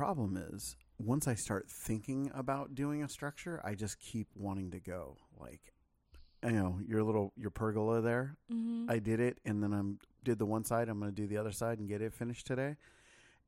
problem is once I start thinking about doing a structure, I just keep wanting to go. Like, you know, your little your pergola there. Mm-hmm. I did it, and then I'm did the one side. I'm going to do the other side and get it finished today.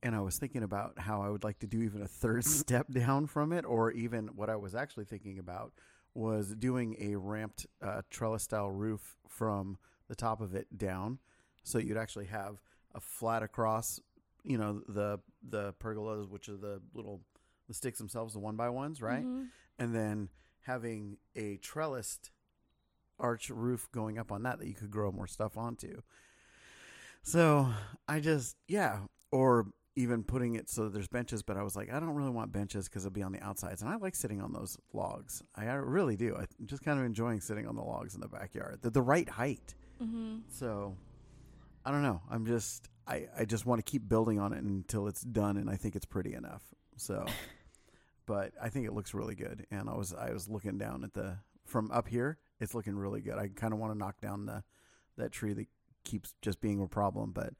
And I was thinking about how I would like to do even a third step down from it, or even what I was actually thinking about was doing a ramped uh, trellis style roof from the top of it down, so you'd actually have a flat across. You know the the pergolas, which are the little the sticks themselves, the one by ones, right? Mhm. and then having a trellised arch roof going up on that that you could grow more stuff onto. So I just yeah, or even putting it so that there's benches, but I was like, I don't really want benches because it'll be on the outsides, and I like sitting on those logs. I, I really do. I'm just kind of enjoying sitting on the logs in the backyard. They're the right height. Mhm. So I don't know. I'm just I, I just want to keep building on it until it's done and I think it's pretty enough. So but I think it looks really good and I was I was looking down at the from up here, it's looking really good. I kind of want to knock down the that tree that keeps just being a problem, but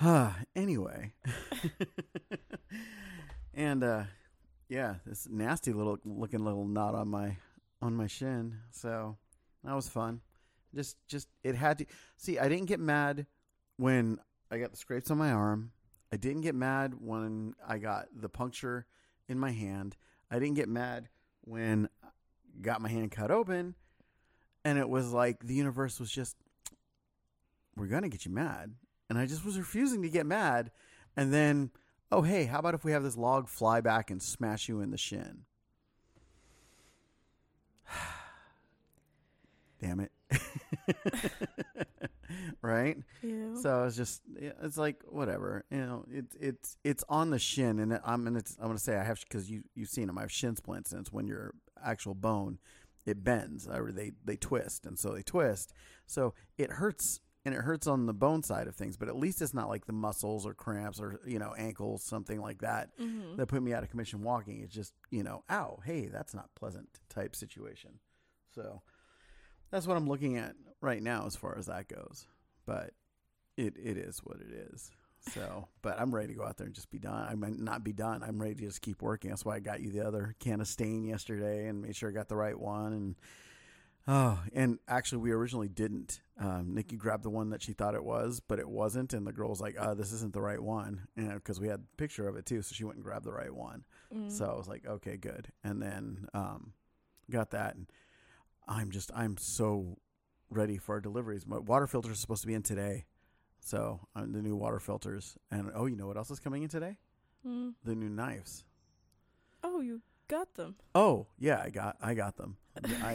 uh, anyway. and uh yeah, this nasty little looking little knot on my on my shin. So that was fun. Just just it had to see. I didn't get mad when I got the scrapes on my arm. I didn't get mad when I got the puncture in my hand. I didn't get mad when I got my hand cut open. And it was like the universe was just, we're gonna get you mad. And I just was refusing to get mad. And then, oh hey, how about if we have this log fly back and smash you in the shin? Damn it. right? Yeah. So it's just it's like whatever you know it's it's it's on the shin and I'm and it's I'm gonna say I have because you you've seen them I have shin splints and it's when your actual bone it bends or they they twist and so they twist so it hurts and it hurts on the bone side of things but at least it's not like the muscles or cramps or you know ankles something like that Mhm. that put me out of commission walking it's just you know ow hey that's not pleasant type situation so that's what I'm looking at right now as far as that goes but it it is what it is. So, but I'm ready to go out there and just be done. I might not be done. I'm ready to just keep working. That's why I got you the other can of stain yesterday and made sure I got the right one. And oh, and actually, we originally didn't. Um, Nikki grabbed the one that she thought it was, but it wasn't. And the girl was like, "Uh, this isn't the right one," and because we had a picture of it too, so she went and grabbed the right one. Mm. So I was like, okay, good. And then um, got that. And I'm just, I'm so ready for our deliveries. My water filters are supposed to be in today. So uh, the new water filters. And oh, you know what else is coming in today? Mm. The new knives. Oh, you got them. Oh yeah, I got I got them. I,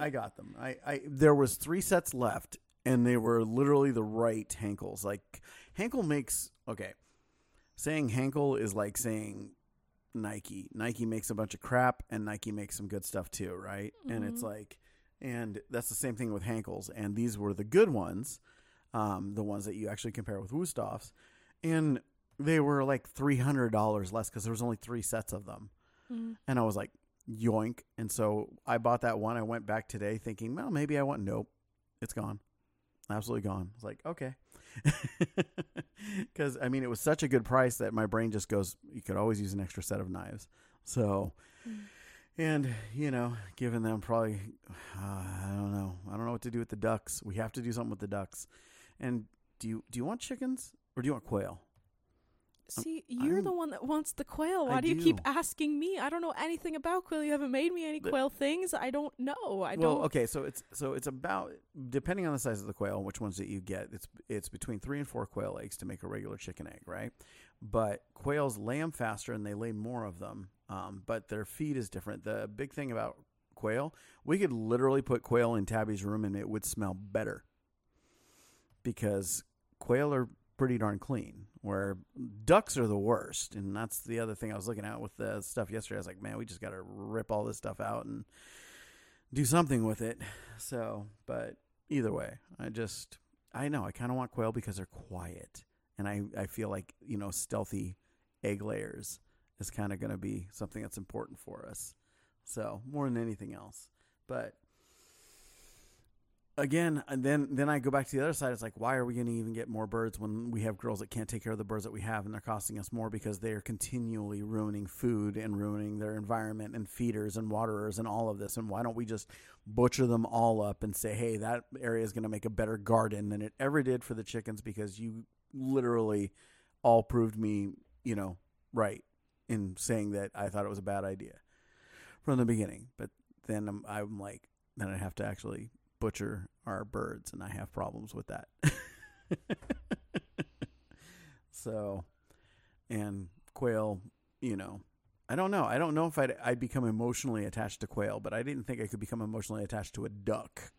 I, I got them. I, I there was three sets left, and they were literally the right Henckels. Like Henckel makes okay. Saying Henckel is like saying Nike. Nike makes a bunch of crap, and Nike makes some good stuff too, right? And it's Mhm. like, and that's the same thing with Henckels. And these were the good ones, um, the ones that you actually compare with Wusthof's, and they were like three hundred dollars less because there was only three sets of them. Mm. And I was like, yoink. And so I bought that one. I went back today thinking, well, maybe I want, nope, it's gone. Absolutely gone. I was like, okay. Because, I mean, it was such a good price that my brain just goes, you could always use an extra set of knives. So, Mm. And, you know, given them probably, uh, I don't know. I don't know what to do with the ducks. We have to do something with the ducks. And do you, do you want chickens or do you want quail? See, you're I'm- the one that wants the quail. Why I do you keep asking me? I don't know anything about quail. You haven't made me any quail things. I don't know. I well, don't. okay, so it's so it's about depending on the size of the quail which ones that you get. It's it's between three and four quail eggs to make a regular chicken egg, right? But quails lay them faster and they lay more of them. Um, but their feed is different. The big thing about quail, we could literally put quail in Tabby's room and it would smell better because quail are pretty darn clean. Where ducks are the worst, and that's the other thing I was looking at with the stuff yesterday. I was like, man, we just got to rip all this stuff out and do something with it. So, but either way, I just I know I kind of want quail because they're quiet, and I I feel like you know stealthy egg layers is kind of going to be something that's important for us. So more than anything else, but again, and then then I go back to the other side. It's like, why are we going to even get more birds when we have girls that can't take care of the birds that we have, and they're costing us more because they are continually ruining food and ruining their environment and feeders and waterers and all of this. And why don't we just butcher them all up and say, hey, that area is going to make a better garden than it ever did for the chickens because you literally all proved me, you know, right in saying that I thought it was a bad idea from the beginning. But then I'm, I'm like, then I have to actually butcher our birds, and I have problems with that. so, and quail, you know, I don't know. I don't know if I'd, I'd become emotionally attached to quail, but I didn't think I could become emotionally attached to a duck.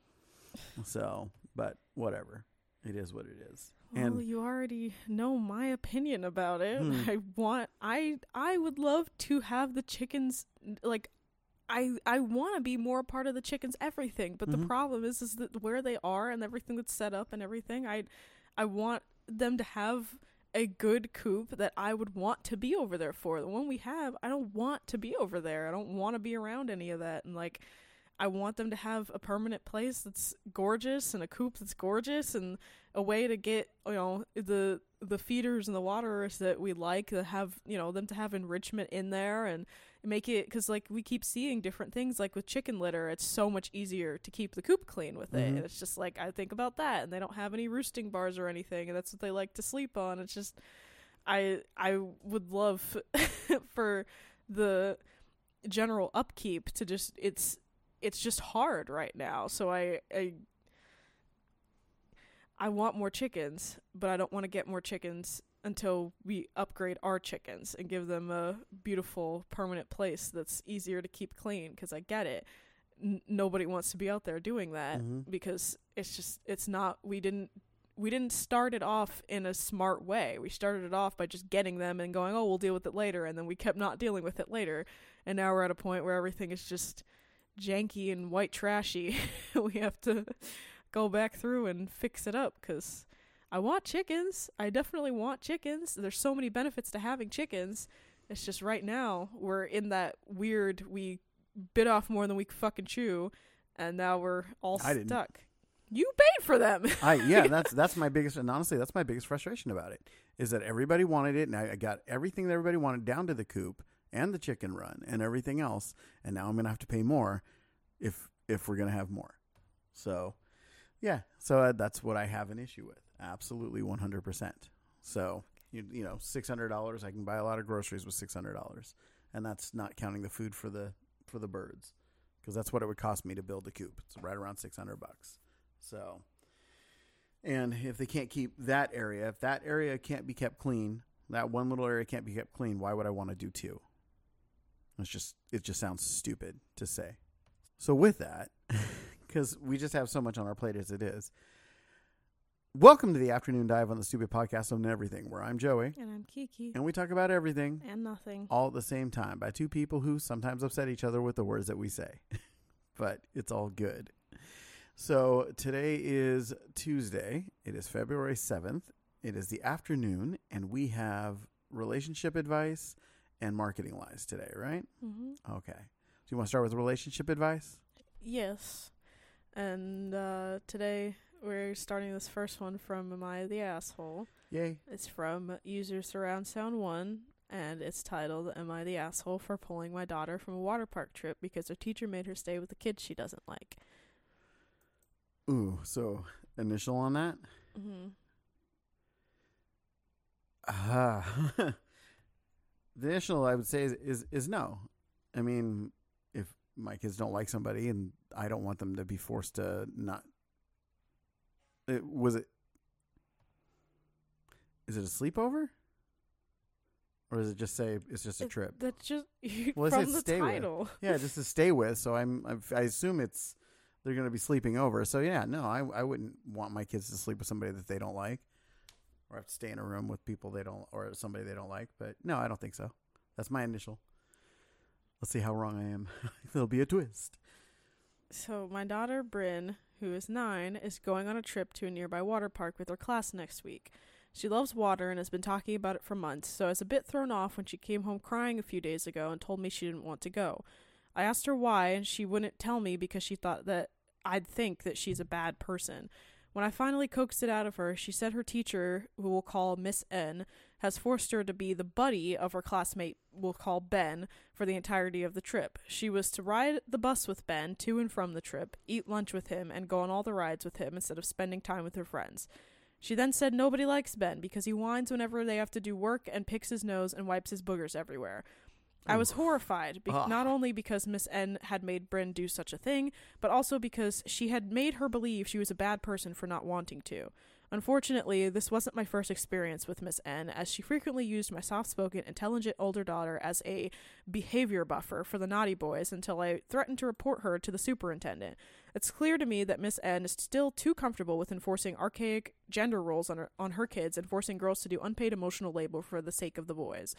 So, but whatever. It is what it is. Well, you already know my opinion about it. Hmm. I want I I would love to have the chickens like I I want to be more a part of the chickens everything, but Mhm. the problem is is that where they are and everything that's set up and everything. I I want them to have a good coop that I would want to be over there for. The one we have, I don't want to be over there. I don't want to be around any of that and like I want them to have a permanent place that's gorgeous and a coop that's gorgeous and a way to get you know the the feeders and the waterers that we like to have you know them to have enrichment in there and make it because like we keep seeing different things like with chicken litter it's so much easier to keep the coop clean with it Mhm. and it's just like i think about that and they don't have any roosting bars or anything and that's what they like to sleep on it's just i i would love for the general upkeep to just it's it's just hard right now so i i I want more chickens, but I don't want to get more chickens until we upgrade our chickens and give them a beautiful permanent place that's easier to keep clean because I get it. N- nobody wants to be out there doing that Mhm. because it's just it's not we didn't we didn't start it off in a smart way. We started it off by just getting them and going, "Oh, we'll deal with it later." And then we kept not dealing with it later. And now we're at a point where everything is just janky and white trashy. we have to go back through and fix it up cuz I want chickens. I definitely want chickens. There's so many benefits to having chickens. It's just right now we're in that weird we bit off more than we could fucking chew and now we're all I didn't. stuck. You paid for them. I yeah, that's that's my biggest and honestly that's my biggest frustration about it is that everybody wanted it and I I got everything that everybody wanted down to the coop and the chicken run and everything else and now I'm gonna have to pay more if if we're gonna have more. So yeah, so uh, that's what I have an issue with. Absolutely, one hundred percent. So you you know six hundred dollars I can buy a lot of groceries with six hundred dollars and that's not counting the food for the for the birds because that's what it would cost me to build a coop. It's right around six hundred bucks. So, and if they can't keep that area, if that area can't be kept clean, that one little area can't be kept clean, why would I want to do two? It's just it just sounds stupid to say. So with that, because we just have so much on our plate as it is. Welcome to the afternoon dive on the stupid podcast on everything, where I'm Joey And I'm Kiki. and we talk about everything And nothing. all at the same time by two people who sometimes upset each other with the words that we say. but it's all good. So today is Tuesday. It is February 7th. It is the afternoon, and we have relationship advice and marketing lies today, right? Mm-hmm. Okay. Do you want to start with relationship advice? Yes. And uh, today we're starting this first one from Am I the Asshole? Yay. It's from user surround sound one and it's titled Am I the Asshole for pulling my daughter from a water park trip because her teacher made her stay with the kids she doesn't like? Ooh, so initial on that? Mm-hmm. Uh, the initial I would say is, is is no. I mean, if my kids don't like somebody and I don't want them to be forced to not. It, was it? Is it a sleepover? Or does it just say it's just a It- trip? That's just Well, from the stay with. title. Yeah, just to stay with. So I'm, I've- I assume it's they're going to be sleeping over. So yeah, no, I I wouldn't want my kids to sleep with somebody that they don't like, or have to stay in a room with people they don't or somebody they don't like. But no, I don't think so. That's my initial. Let's see how wrong I am. There'll be a twist. So my daughter Bryn, who is nine, is going on a trip to a nearby water park with her class next week. She loves water and has been talking about it for months, so I was a bit thrown off when she came home crying a few days ago and told me she didn't want to go. I asked her why, and she wouldn't tell me because she thought that I'd think that she's a bad person. When I finally coaxed it out of her, she said her teacher, who we'll call Miss N, has forced her to be the buddy of her classmate, we'll call Ben, for the entirety of the trip. She was to ride the bus with Ben to and from the trip, eat lunch with him, and go on all the rides with him instead of spending time with her friends. She then said nobody likes Ben because he whines whenever they have to do work and picks his nose and wipes his boogers everywhere. I was horrified, be- not only because Miss N had made Bryn do such a thing, but also because she had made her believe she was a bad person for not wanting to. Unfortunately, this wasn't my first experience with Miss N, as she frequently used my soft spoken, intelligent older daughter as a behavior buffer for the naughty boys until I threatened to report her to the superintendent. It's clear to me that Miss N is still too comfortable with enforcing archaic gender roles on her, on her kids and forcing girls to do unpaid emotional labor for the sake of the boys.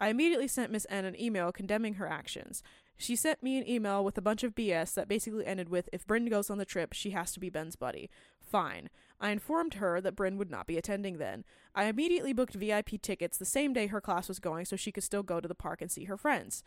I immediately sent Miss N an email condemning her actions. She sent me an email with a bunch of BS that basically ended with if Bryn goes on the trip, she has to be Ben's buddy. Fine. I informed her that Bryn would not be attending then. I immediately booked VIP tickets the same day her class was going so she could still go to the park and see her friends.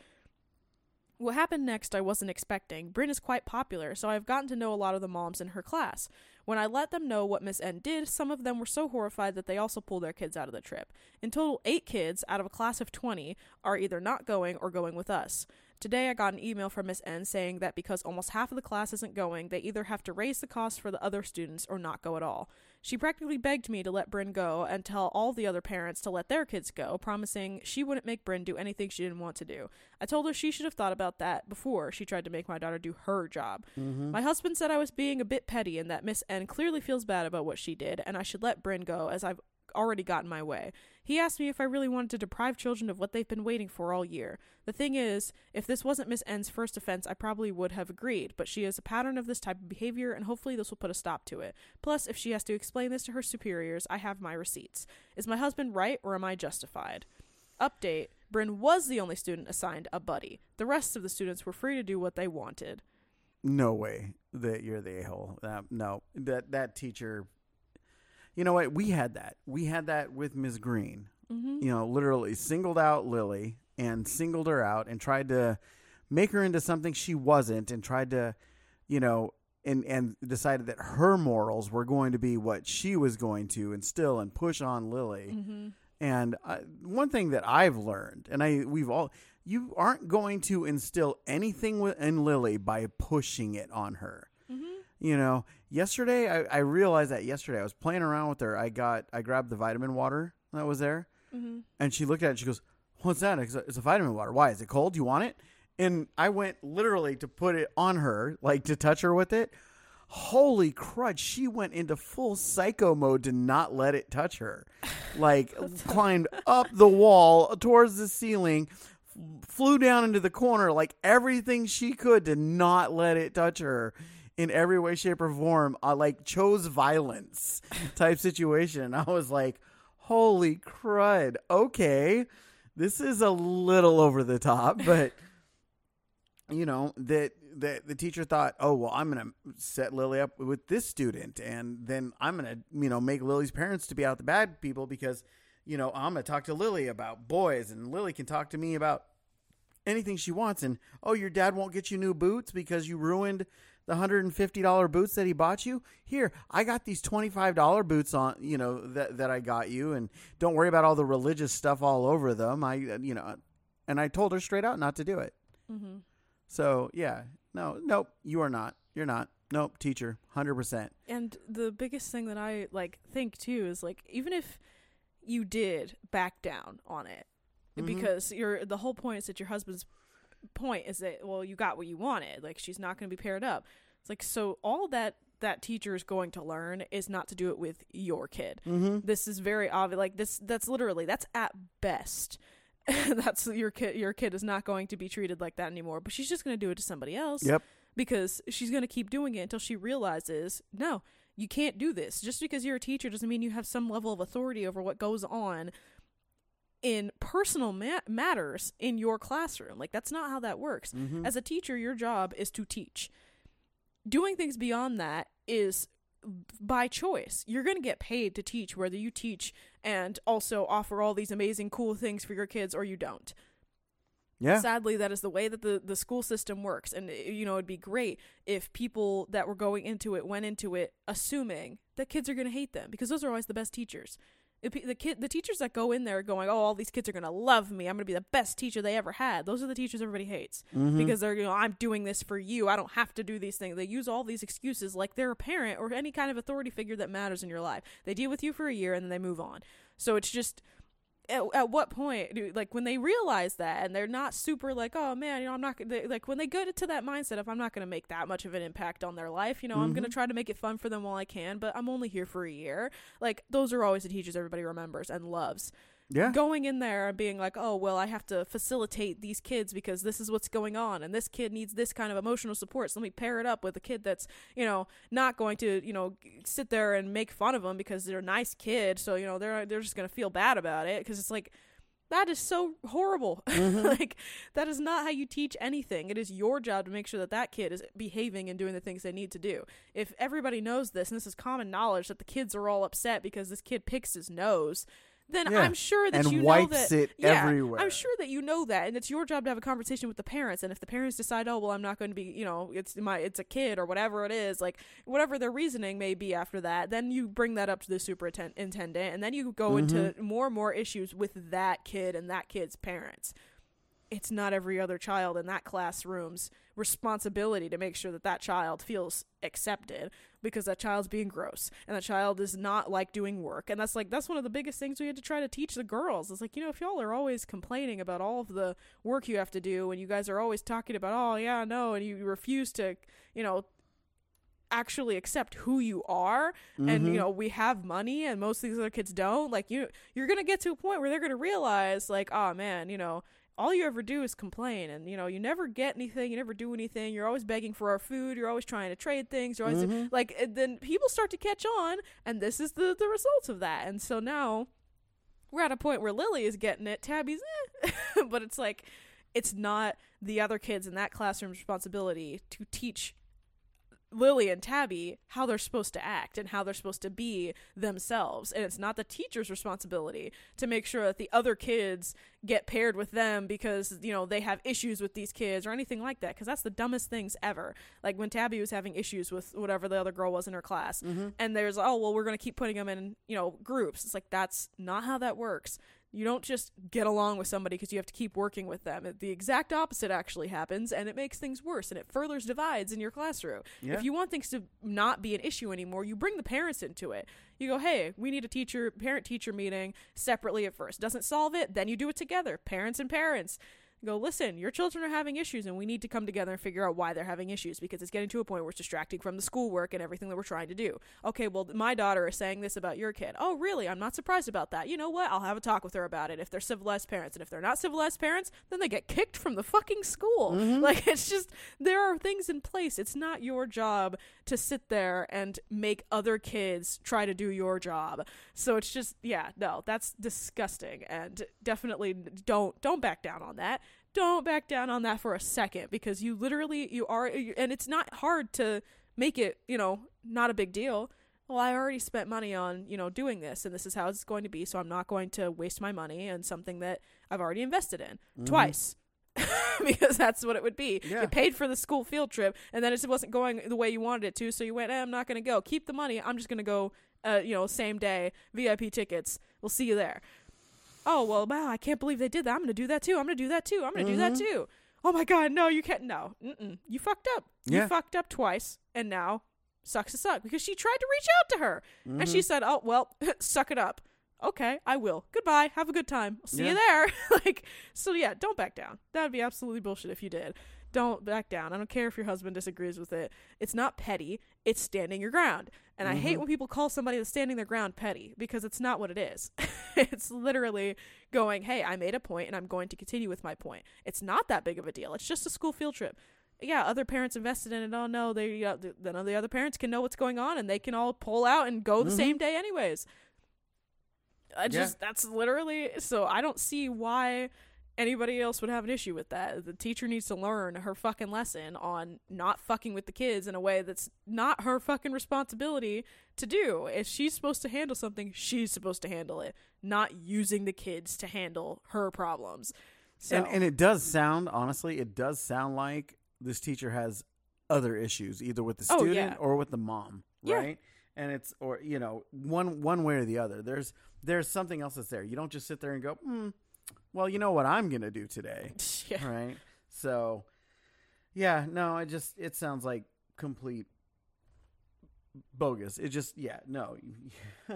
What happened next I wasn't expecting. Bryn is quite popular, so I've gotten to know a lot of the moms in her class. When I let them know what Miss N did, some of them were so horrified that they also pulled their kids out of the trip. In total, eight kids out of a class of 20 are either not going or going with us. Today I got an email from Miss N saying that because almost half of the class isn't going, they either have to raise the cost for the other students or not go at all. She practically begged me to let Bryn go and tell all the other parents to let their kids go, promising she wouldn't make Bryn do anything she didn't want to do. I told her she should have thought about that before she tried to make my daughter do her job. Mm-hmm. My husband said I was being a bit petty and that Miss N clearly feels bad about what she did, and I should let Bryn go as I've already got in my way. He asked me if I really wanted to deprive children of what they've been waiting for all year. The thing is, if this wasn't Miss N's first offense, I probably would have agreed, but she has a pattern of this type of behavior, and hopefully this will put a stop to it. Plus, if she has to explain this to her superiors, I have my receipts. Is my husband right, or am I justified? Update Bryn was the only student assigned a buddy. The rest of the students were free to do what they wanted. No way that you're the a hole. Uh, no, that that teacher. You know what? We had that. We had that with Ms. Green. Mm-hmm. You know, literally singled out Lily and singled her out and tried to make her into something she wasn't, and tried to, you know, and and decided that her morals were going to be what she was going to instill and push on Lily. Mm-hmm. And uh, one thing that I've learned, and I we've all, you aren't going to instill anything in Lily by pushing it on her. Mm-hmm. You know, yesterday I, I realized that yesterday I was playing around with her. I got I grabbed the vitamin water that was there, Mm-hmm. and she looked at it. and She goes, "What's that?" It's a, it's a vitamin water. Why is it cold? You want it? And I went literally to put it on her, like to touch her with it. Holy crud! She went into full psycho mode to not let it touch her. Like climbed up the wall towards the ceiling, flew down into the corner, like everything she could to not let it touch her in every way, shape, or form. I like chose violence type situation. And I was like, holy crud. Okay. This is a little over the top, but you know, that that the teacher thought, oh well, I'm gonna set Lily up with this student and then I'm gonna, you know, make Lily's parents to be out the bad people because, you know, I'm gonna talk to Lily about boys and Lily can talk to me about anything she wants and oh your dad won't get you new boots because you ruined the $150 boots that he bought you? Here i got these $25 boots on you know that, that i got you and don't worry about all the religious stuff all over them. I you know and i told her straight out not to do it. Mm-hmm. so yeah no nope you are not you're not. Nope teacher 100% And the biggest thing that I like think too is like even if you did back down on it Mhm. because you're the whole point is that your husband's point is that well you got what you wanted like she's not going to be paired up. It's like so all that that teacher is going to learn is not to do it with your kid. mm-hmm. This is very obvious like this that's literally that's at best. that's your kid your kid is not going to be treated like that anymore, but she's just going to do it to somebody else yep because she's going to keep doing it until she realizes no you can't do this just because you're a teacher doesn't mean you have some level of authority over what goes on in personal ma- matters in your classroom like that's not how that works Mhm. as a teacher your job is to teach doing things beyond that is by choice you're going to get paid to teach whether you teach and also offer all these amazing cool things for your kids or you don't Yeah. Sadly, that is the way that the, the school system works. And, uh, you know, it'd be great if people that were going into it went into it assuming that kids are going to hate them because those are always the best teachers. The kid, the teachers that go in there going, oh, all these kids are going to love me. I'm going to be the best teacher they ever had. Those are the teachers everybody hates Mhm. because they're, you know, I'm doing this for you. I don't have to do these things. They use all these excuses like they're a parent or any kind of authority figure that matters in your life. They deal with you for a year and then they move on. So it's just at, at what point do like when they realize that and they're not super like oh man you know i'm not gonna they, like when they get to that mindset of i'm not going to make that much of an impact on their life you know i'm going to mm-hmm. try to make it fun for them while i can but i'm only here for a year like those are always the teachers everybody remembers and loves yeah. going in there and being like, oh, well, I have to facilitate these kids because this is what's going on, and this kid needs this kind of emotional support. So let me pair it up with a kid that's, you know, not going to, you know, sit there and make fun of them because they're a nice kid. So you know, they're they're just gonna feel bad about it because it's like. That is so horrible. Mm-hmm. like that is not how you teach anything. It is your job to make sure that that kid is behaving and doing the things they need to do. If everybody knows this and this is common knowledge that the kids are all upset because this kid picks his nose, then Yeah. I'm sure that and you know that it yeah, everywhere. I'm sure that you know that, and it's your job to have a conversation with the parents. And if the parents decide, oh well, I'm not going to be, you know, it's my, it's a kid or whatever it is, like whatever their reasoning may be after that, then you bring that up to the superintendent, and then you go into Mm-hmm. more and more issues with that kid and that kid's parents. It's not every other child in that classroom's responsibility to make sure that that child feels accepted because that child's being gross and that child is not like doing work and that's like that's one of the biggest things we had to try to teach the girls it's like you know if y'all are always complaining about all of the work you have to do and you guys are always talking about oh yeah no and you refuse to you know actually accept who you are and you Mhm. know we have money and most of these other kids don't like you you're gonna get to a point where they're gonna realize like oh man you know all you ever do is complain and you know you never get anything you never do anything you're always begging for our food you're always trying to trade things you're always Mhm. like then people start to catch on and this is the the results of that and so now we're at a point where lily is getting it tabby's eh. but it's like it's not the other kids in that classroom's responsibility to teach Lily and Tabby how they're supposed to act and how they're supposed to be themselves. And it's not the teacher's responsibility to make sure that the other kids get paired with them because, you know, they have issues with these kids or anything like that. Because that's the dumbest things ever. Like when Tabby was having issues with whatever the other girl was in her class. Mm-hmm. And there's, oh, well, we're going to keep putting them in, you know, groups. It's like, that's not how that works. You don't just get along with somebody because you have to keep working with them. The exact opposite actually happens, and it makes things worse, and it furthers divides in your classroom. Yeah. If you want things to not be an issue anymore, you bring the parents into it. You go, hey, we need a teacher parent teacher meeting separately at first. Doesn't solve it, then you do it together, parents and parents. Go, listen, your children are having issues, and we need to come together and figure out why they're having issues because it's getting to a point where it's distracting from the schoolwork and everything that we're trying to do. Okay, well, my daughter is saying this about your kid. Oh, really? I'm not surprised about that. You know what? I'll have a talk with her about it if they're civilized parents. And if they're not civilized parents, then they get kicked from the fucking school. Mm-hmm. Like, it's just, there are things in place. It's not your job to sit there and make other kids try to do your job. So it's just, yeah, no, that's disgusting. And definitely don't, don't back down on that don't back down on that for a second because you literally you are and it's not hard to make it you know not a big deal. Well i already spent money on you know doing this and this is how it's going to be so i'm not going to waste my money on something that i've already invested in twice because that's what it would be. Yeah. you paid for the school field trip and then it wasn't going the way you wanted it to so you went eh, i'm not going to go. Keep the money. I'm just going to go uh, you know same day vip tickets. We'll see you there oh well wow i can't believe they did that. I'm gonna do that too. I'm gonna do that too. I'm gonna do that Mhm. too. Oh my god no you can't no. Mm-mm. you fucked up. You fucked up twice and now sucks to suck because she tried to reach out to her. And she Mhm. said oh well suck it up. Okay i will. Goodbye. Have a good time. See Yeah. you there. Like so yeah don't back down. That would be absolutely bullshit if you did. Don't back down. I don't care if your husband disagrees with it. It's not petty. It's standing your ground and I hate Mhm. when people call somebody that's standing their ground petty because it's not what it is. it's literally going, hey, I made a point and I'm going to continue with my point. It's not that big of a deal. It's just a school field trip. Yeah, other parents invested in it. Oh no, they uh, th- none of the other parents can know what's going on and they can all pull out and go the Mhm. same day anyways. I Yeah. just that's literally so I don't see why anybody else would have an issue with that. The teacher needs to learn her fucking lesson on not fucking with the kids in a way that's not her fucking responsibility to do. If she's supposed to handle something, she's supposed to handle it, not using the kids to handle her problems. So And and it does sound honestly, it does sound like this teacher has other issues, either with the Oh, student yeah. or with the mom, Yeah. right? And it's or you know one one way or the other. There's there's something else that's there. You don't just sit there and go, hmm, well, you know what I'm gonna do today, yeah. right? So, yeah, no, it just it sounds like complete bogus. It just yeah, no.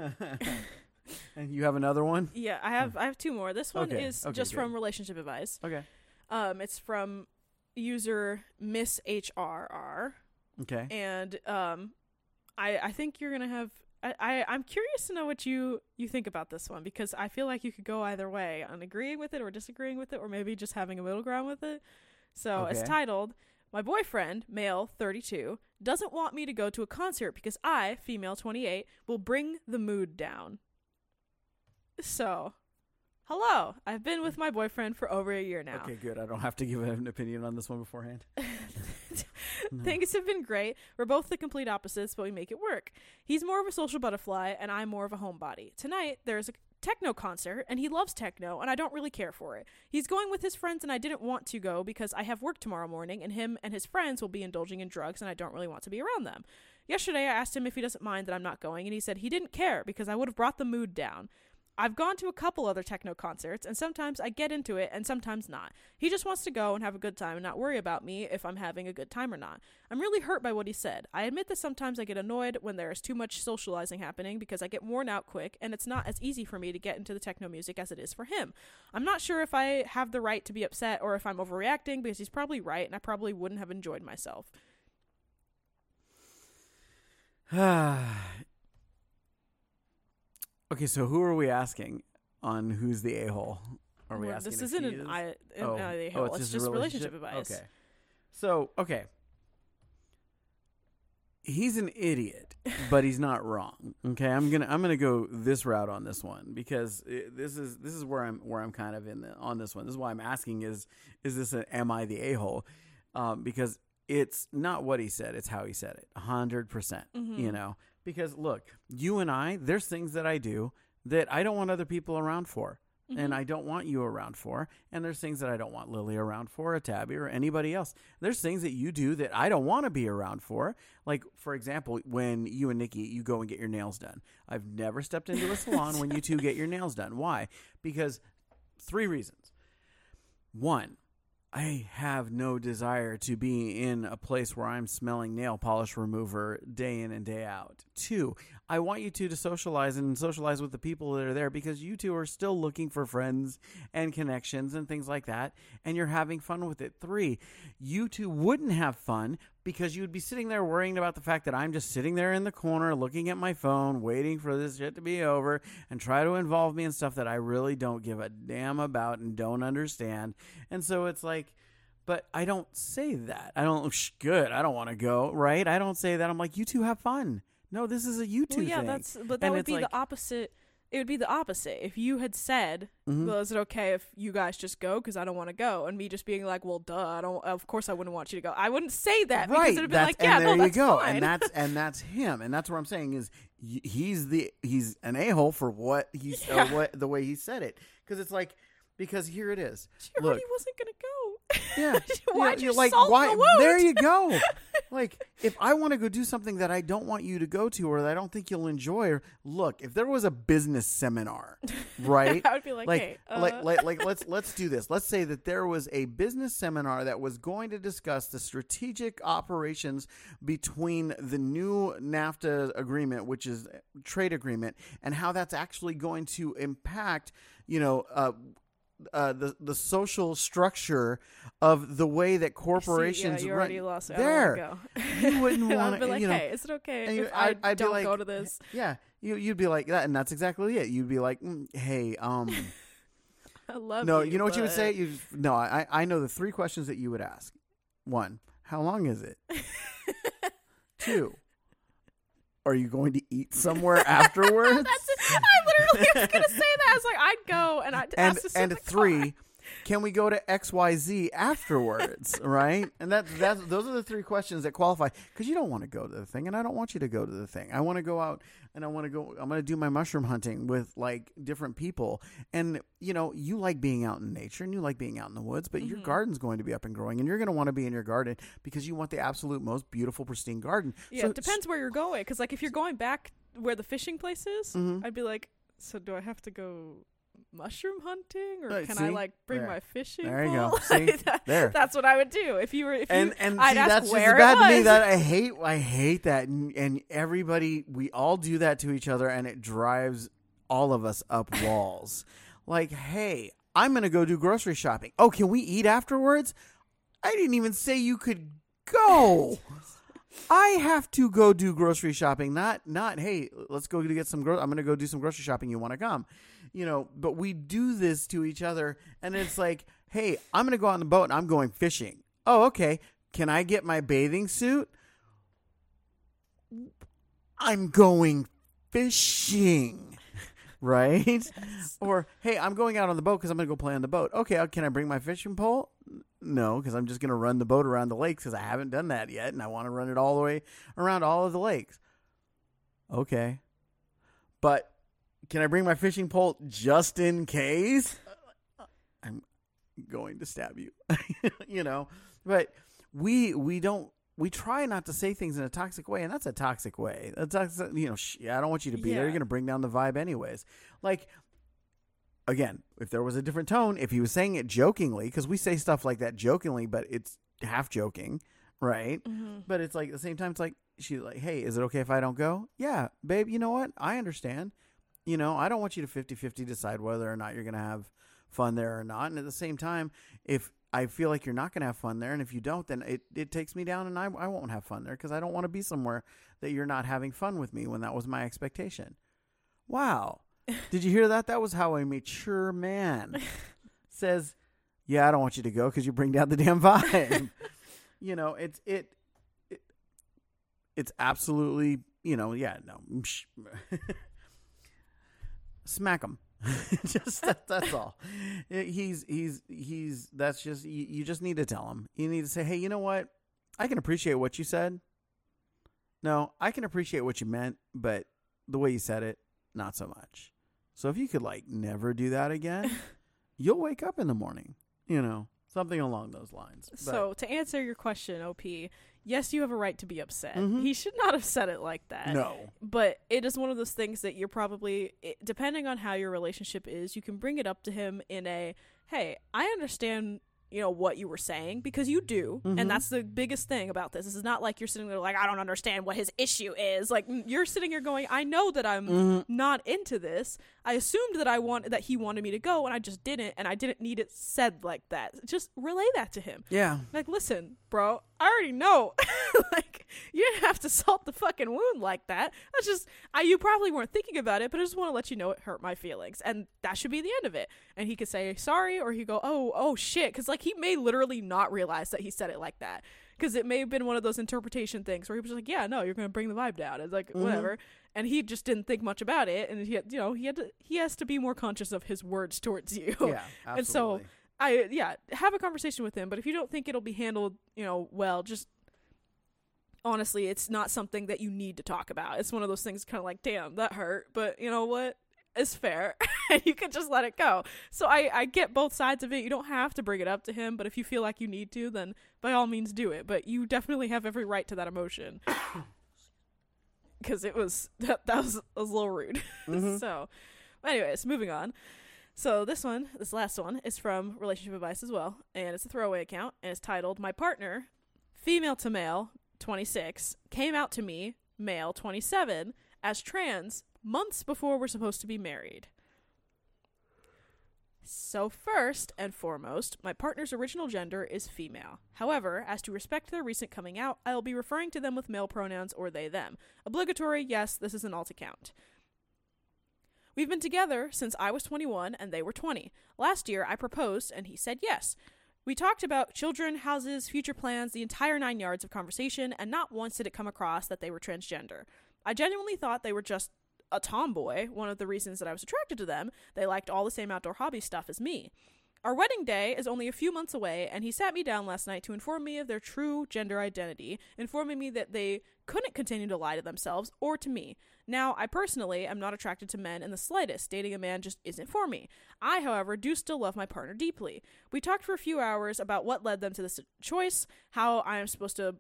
and you have another one? Yeah, I have I have two more. This one Okay, is okay, just good. from relationship advice. Okay. Um, it's from user Miss HRR, Okay. and um, I I think you're gonna have. I, I I'm curious to know what you you think about this one because I feel like you could go either way on agreeing with it or disagreeing with it or maybe just having a middle ground with it. So it's titled "My boyfriend, male 32, doesn't want me to go to a concert because I, female 28, will bring the mood down." So, hello. I've been with my boyfriend for over a year now. Okay, good. I don't have to give an opinion on this one beforehand. Things have been great. We're both the complete opposites, but we make it work. He's more of a social butterfly, and I'm more of a homebody. Tonight, there's a techno concert, and he loves techno, and I don't really care for it. He's going with his friends, and I didn't want to go because I have work tomorrow morning, and him and his friends will be indulging in drugs, and I don't really want to be around them. Yesterday, I asked him if he doesn't mind that I'm not going, and he said he didn't care because I would have brought the mood down. I've gone to a couple other techno concerts, and sometimes I get into it and sometimes not. He just wants to go and have a good time and not worry about me if I'm having a good time or not. I'm really hurt by what he said. I admit that sometimes I get annoyed when there is too much socializing happening because I get worn out quick, and it's not as easy for me to get into the techno music as it is for him. I'm not sure if I have the right to be upset or if I'm overreacting because he's probably right, and I probably wouldn't have enjoyed myself. okay, so who are we asking on who's the a hole? Are we Well, asking? this isn't an is? I, an oh, the oh, hole. it's, it's, just, a relationship advice. Okay. So okay, he's an idiot, but he's not wrong. Okay, I'm gonna I'm gonna go this route on this one because it, this is this is where I'm where I'm kind of in the on this one. This is why I'm asking is is this an am I the a hole? Um, because it's not what he said; it's how he said it. hundred percent. Mhm. You know, because look, you and I, there's things that I do that I don't want other people around for and Mhm. I don't want you around for. And there's things that I don't want Lily around for, or Tabby, or anybody else. There's things that you do that I don't want to be around for. Like, for example, when you and Nikki, you go and get your nails done. I've never stepped into a salon when you two get your nails done. Why? Because three reasons. One, I have no desire to be in a place where I'm smelling nail polish remover day in and day out. Two, I want you two to socialize and socialize with the people that are there because you two are still looking for friends and connections and things like that, and you're having fun with it. Three, you two wouldn't have fun because you would be sitting there worrying about the fact that I'm just sitting there in the corner looking at my phone, waiting for this shit to be over and try to involve me in stuff that I really don't give a damn about and don't understand. And so it's like, but I don't say that. I don't, good, I don't want to go, right? I don't say that. I'm like, you two have fun. No, this is a YouTube. Well, yeah, thing. that's but that And would be like- the opposite. It would be the opposite if you had said, Mhm. "Well, is it okay if you guys just go because I don't want to go?" and me just being like, "Well, duh, I don't. Of course, I wouldn't want you to go." I wouldn't say that because right. it'd be like, "Yeah, and no, there you that's go. fine." And that's and that's him. And that's what I'm saying is he's the he's an a hole for what he's Yeah. or what the way he said it because it's like because here it is. she already look. wasn't gonna go. Yeah. Yeah, you like salt why the wound? there you go. like if I want to go do something that I don't want you to go to or that I don't think you'll enjoy or look, if there was a business seminar, right? I would be like, like, "Hey, like, uh, like, like, let's let's do this. Let's say that there was a business seminar that was going to discuss the strategic operations between the new NAFTA agreement, which is trade agreement, and how that's actually going to impact, you know, uh, uh, the the social structure of the way that See, corporations yeah, you run. already lost it. there. I You wouldn't want be like, you know. "Hey, is it okay if you- I I'd- I'd don't like, go to this?" Yeah, you you'd be like that, and that's exactly it. You'd be like, mm, "Hey, um." I love no, you. you know what you would say? You no, I I know the three questions that you would ask. One, how long is it? Two, are you going to eat somewhere afterwards? I literally was gonna say that. I was like, I'd go and I'd and ask to sit in and three, car. can we go to XYZ afterwards, right? And that that's those are the three questions that qualify cuz you don't want to go to the thing and I don't want you to go to the thing. I want to go out and I want to go I'm going to do my mushroom hunting with like different people. And you know, you like being out in nature and you like being out in the woods, but your Mhm. garden's going to be up and growing and you're going to want to be in your garden because you want the absolute most beautiful pristine garden. Yeah, So- it depends where you're going. Because like if you're going back where the fishing place is, Mhm. I'd be like, so do I have to go mushroom hunting, or Right, can see? I like bring There. my fishing? There you go. pole? See? That- There. That's what I would do if you were. If and you, and I'd see, ask that's just where as bad to me that I hate I hate that and, and everybody we all do that to each other and it drives all of us up walls. Like, hey, I'm gonna go do grocery shopping. Oh, can we eat afterwards? I didn't even say you could go. I have to go do grocery shopping. Not not hey, let's go to get some. Gro- I'm gonna go do some grocery shopping. You want to come? You know. But we do this to each other, and it's like, hey, I'm gonna go out on the boat and I'm going fishing. Oh, okay. Can I get my bathing suit? I'm going fishing. Right? Or, hey, I'm going out on the boat because I'm going to go play on the boat. Okay, uh, can I bring my fishing pole? No, because I'm just going to run the boat around the lakes because I haven't done that yet, and I want to run it all the way around all of the lakes. Okay, but can I bring my fishing pole just in case? I'm going to stab you, you know. But we we don't we try not to say things in a toxic way, and that's a toxic way. That's toxic, you know. Sh- I don't want you to be there. You're going to bring down the vibe, anyways. Like again, if there was a different tone, if he was saying it jokingly, because we say stuff like that jokingly, but it's half joking, right? Mhm. But it's like at the same time, it's like she's like, "Hey, is it okay if I don't go?" Yeah, babe. You know what? I understand. You know, I don't want you to 50-50 decide whether or not you're going to have fun there or not. And at the same time, if I feel like you're not going to have fun there, and if you don't, then it, it takes me down, and I I won't have fun there because I don't want to be somewhere that you're not having fun with me when that was my expectation. Wow. Did you hear that? That was how a mature man says, "Yeah, I don't want you to go because you bring down the damn vibe." you know, it's it, it it's absolutely, you know, yeah, no. Smack him. just that, that's all. He's he's he's that's just you, you just need to tell him. You need to say, "Hey, you know what? I can appreciate what you said. No, I can appreciate what you meant, but the way you said it, not so much. So if you could like never do that again, you'll wake up in the morning, you know, something along those lines. But- So to answer your question, OP, yes, you have a right to be upset. Mhm. He should not have said it like that. no, But it is one of those things that you're probably, depending on how your relationship is, you can bring it up to him in a, hey, I understand, you know, what you were saying because you do. Mhm. And that's the biggest thing about this. This is not like you're sitting there like, I don't understand what his issue is. Like, you're sitting here going, I know that I'm Mhm. not into this. I assumed that I want that he wanted me to go and I just didn't and I didn't need it said like that. Just relay that to him. yeah, Like, listen, bro, I already know. like, you didn't have to salt the fucking wound like that. That's just, I, you probably weren't thinking about it, but I just want to let you know it hurt my feelings. And that should be the end of it. And he could say sorry, or he go, oh, oh shit. Cause, like, he may literally not realize that he said it like that. Cause it may have been one of those interpretation things where he was like, yeah, no, you're going to bring the vibe down. It's like, Mhm. whatever. And he just didn't think much about it. And he, had, you know, he had to, he has to be more conscious of his words towards you. yeah, And so- absolutely. I yeah, have a conversation with him, but if you don't think it'll be handled, you know, well, just honestly, it's not something that you need to talk about. It's one of those things kind of like, damn, that hurt, but you know what? It's fair. you can just let it go. So I I get both sides of it. You don't have to bring it up to him, but if you feel like you need to, then by all means do it, but you definitely have every right to that emotion. Cuz it was that, that was, that was a little rude. Mhm. so, anyways, moving on. So this one, this last one, is from Relationship Advice as well, and it's a throwaway account, and it's titled "My partner, female to male, 26, came out to me, male, 27, as trans months before we're supposed to be married." So first and foremost, my partner's original gender is female. However, as to respect their recent coming out, I will be referring to them with male pronouns or they them. Obligatory, yes, this is an alt account. We've been together since I was 21 and they were 20. Last year, I proposed and he said yes. We talked about children, houses, future plans, the entire nine yards of conversation, and not once did it come across that they were transgender. I genuinely thought they were just a tomboy, one of the reasons that I was attracted to them. They liked all the same outdoor hobby stuff as me. Our wedding day is only a few months away, and he sat me down last night to inform me of their true gender identity, informing me that they couldn't continue to lie to themselves or to me. Now, I personally am not attracted to men in the slightest. Dating a man just isn't for me. I, however, do still love my partner deeply. We talked for a few hours about what led them to this choice, how I am supposed to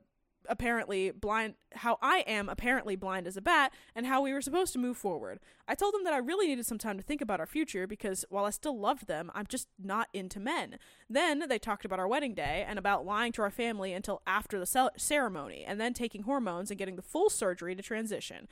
apparently blind how I am apparently blind as a bat and how we were supposed to move forward. I told them that I really needed some time to think about our future because while I still loved them, I'm just not into men. Then they talked about our wedding day and about lying to our family until after the ceremony and then taking hormones and getting the full surgery to transition.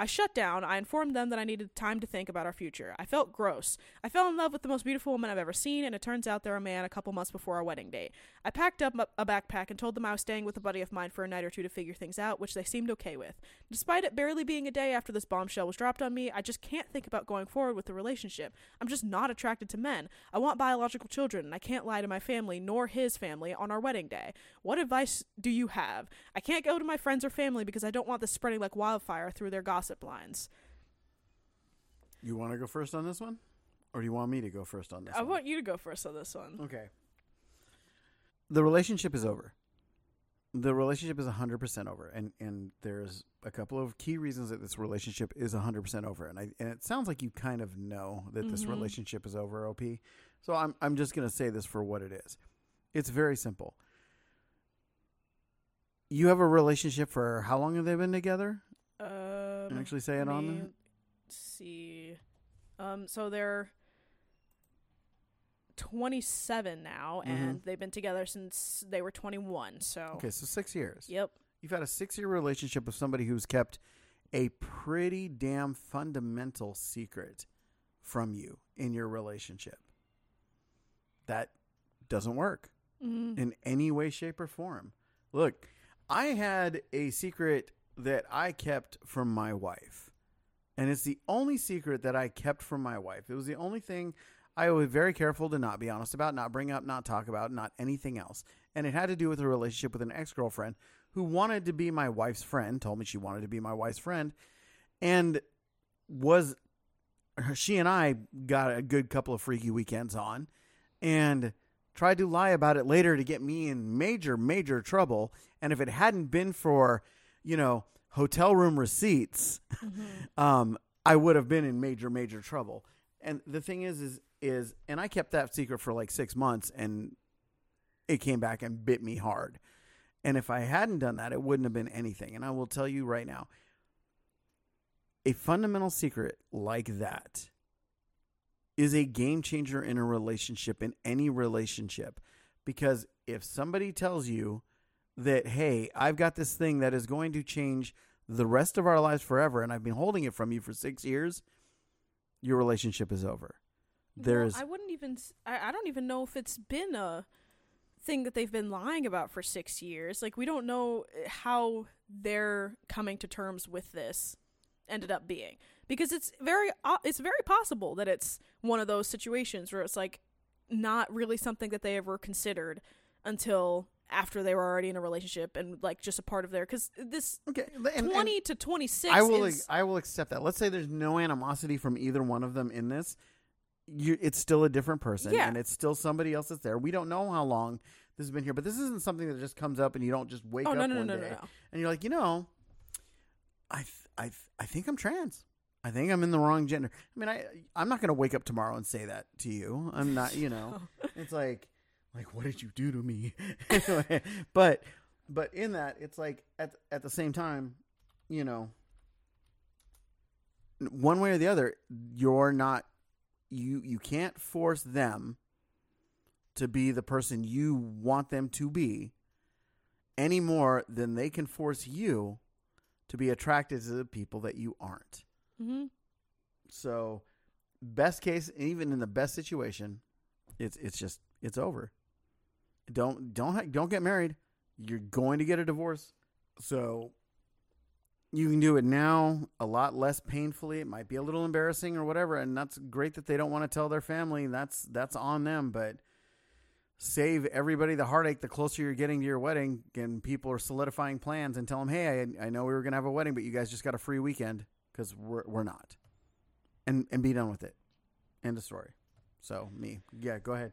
I shut down. I informed them that I needed time to think about our future. I felt gross. I fell in love with the most beautiful woman I've ever seen, and it turns out they're a man a couple months before our wedding date. I packed up a backpack and told them I was staying with a buddy of mine for a night or two to figure things out, which they seemed okay with. Despite it barely being a day after this bombshell was dropped on me, I just can't think about going forward with the relationship. I'm just not attracted to men. I want biological children, and I can't lie to my family nor his family on our wedding day. What advice do you have? I can't go to my friends or family because I don't want this spreading like wildfire through their gossip gossip lines. You want to go first on this one? Or do you want me to go first on this I one? want you to go first on this one. Okay. The relationship is over. The relationship is 100% over. And, and there's a couple of key reasons that this relationship is 100% over. And, I, and it sounds like you kind of know that mm-hmm. this relationship is over, OP. So I'm, I'm just going to say this for what it is. It's very simple. You have a relationship for how long have they been together? Um, actually say it on there. See, um, so they're 27 now, mm-hmm. and they've been together since they were 21. So okay, so six years. Yep. You've had a six-year relationship with somebody who's kept a pretty damn fundamental secret from you in your relationship. That doesn't work mm-hmm. in any way, shape, or form. Look, I had a secret that I kept from my wife. And it's the only secret that I kept from my wife. It was the only thing I was very careful to not be honest about, not bring up, not talk about, not anything else. And it had to do with a relationship with an ex girlfriend who wanted to be my wife's friend, told me she wanted to be my wife's friend, and was she and I got a good couple of freaky weekends on and tried to lie about it later to get me in major, major trouble. And if it hadn't been for you know, hotel room receipts, mm-hmm. um, I would have been in major, major trouble. And the thing is, is, is, and I kept that secret for like six months and it came back and bit me hard. And if I hadn't done that, it wouldn't have been anything. And I will tell you right now a fundamental secret like that is a game changer in a relationship, in any relationship. Because if somebody tells you that, hey, I've got this thing that is going to change the rest of our lives forever, and I've been holding it from you for six years, your relationship is over. There's. Well, I wouldn't even. I, I don't even know if it's been a thing that they've been lying about for six years. Like we don't know eh, how they're coming to terms with this ended up being because it's very it's very possible that it's one of those situations where it's like not really something that they ever considered until after they were already in a relationship and like just a part of their because this okay and, 20 and to 26 i will is, i will accept that let's say there's no animosity from either one of them in this you it's still a different person yeah. and it's still somebody else that's there we don't know how long this has been here but this isn't something that just comes up and you don't just wake oh, up no, no, one no, day no, and you're like you know i th- i th- i think i'm trans I think I'm in the wrong gender. I mean, I I'm not going to wake up tomorrow and say that to you. I'm not, you know. it's like like what did you do to me? But but in that it's like at at the same time you know one way or the other you're not you you can't force them to be the person you want them to be any more than they can force you to be attracted to the people that you aren't. Mm-hmm. so best case even in the best situation it's it's just it's over don't don't don't get married. You're going to get a divorce. So you can do it now a lot less painfully. It might be a little embarrassing or whatever, and that's great that they don't want to tell their family. That's that's on them, but save everybody the heartache the closer you're getting to your wedding and people are solidifying plans and tell them, "Hey, I, I know we were going to have a wedding, but you guys just got a free weekend cuz we're we're not." And and be done with it. End of story. So, me. Yeah, go ahead.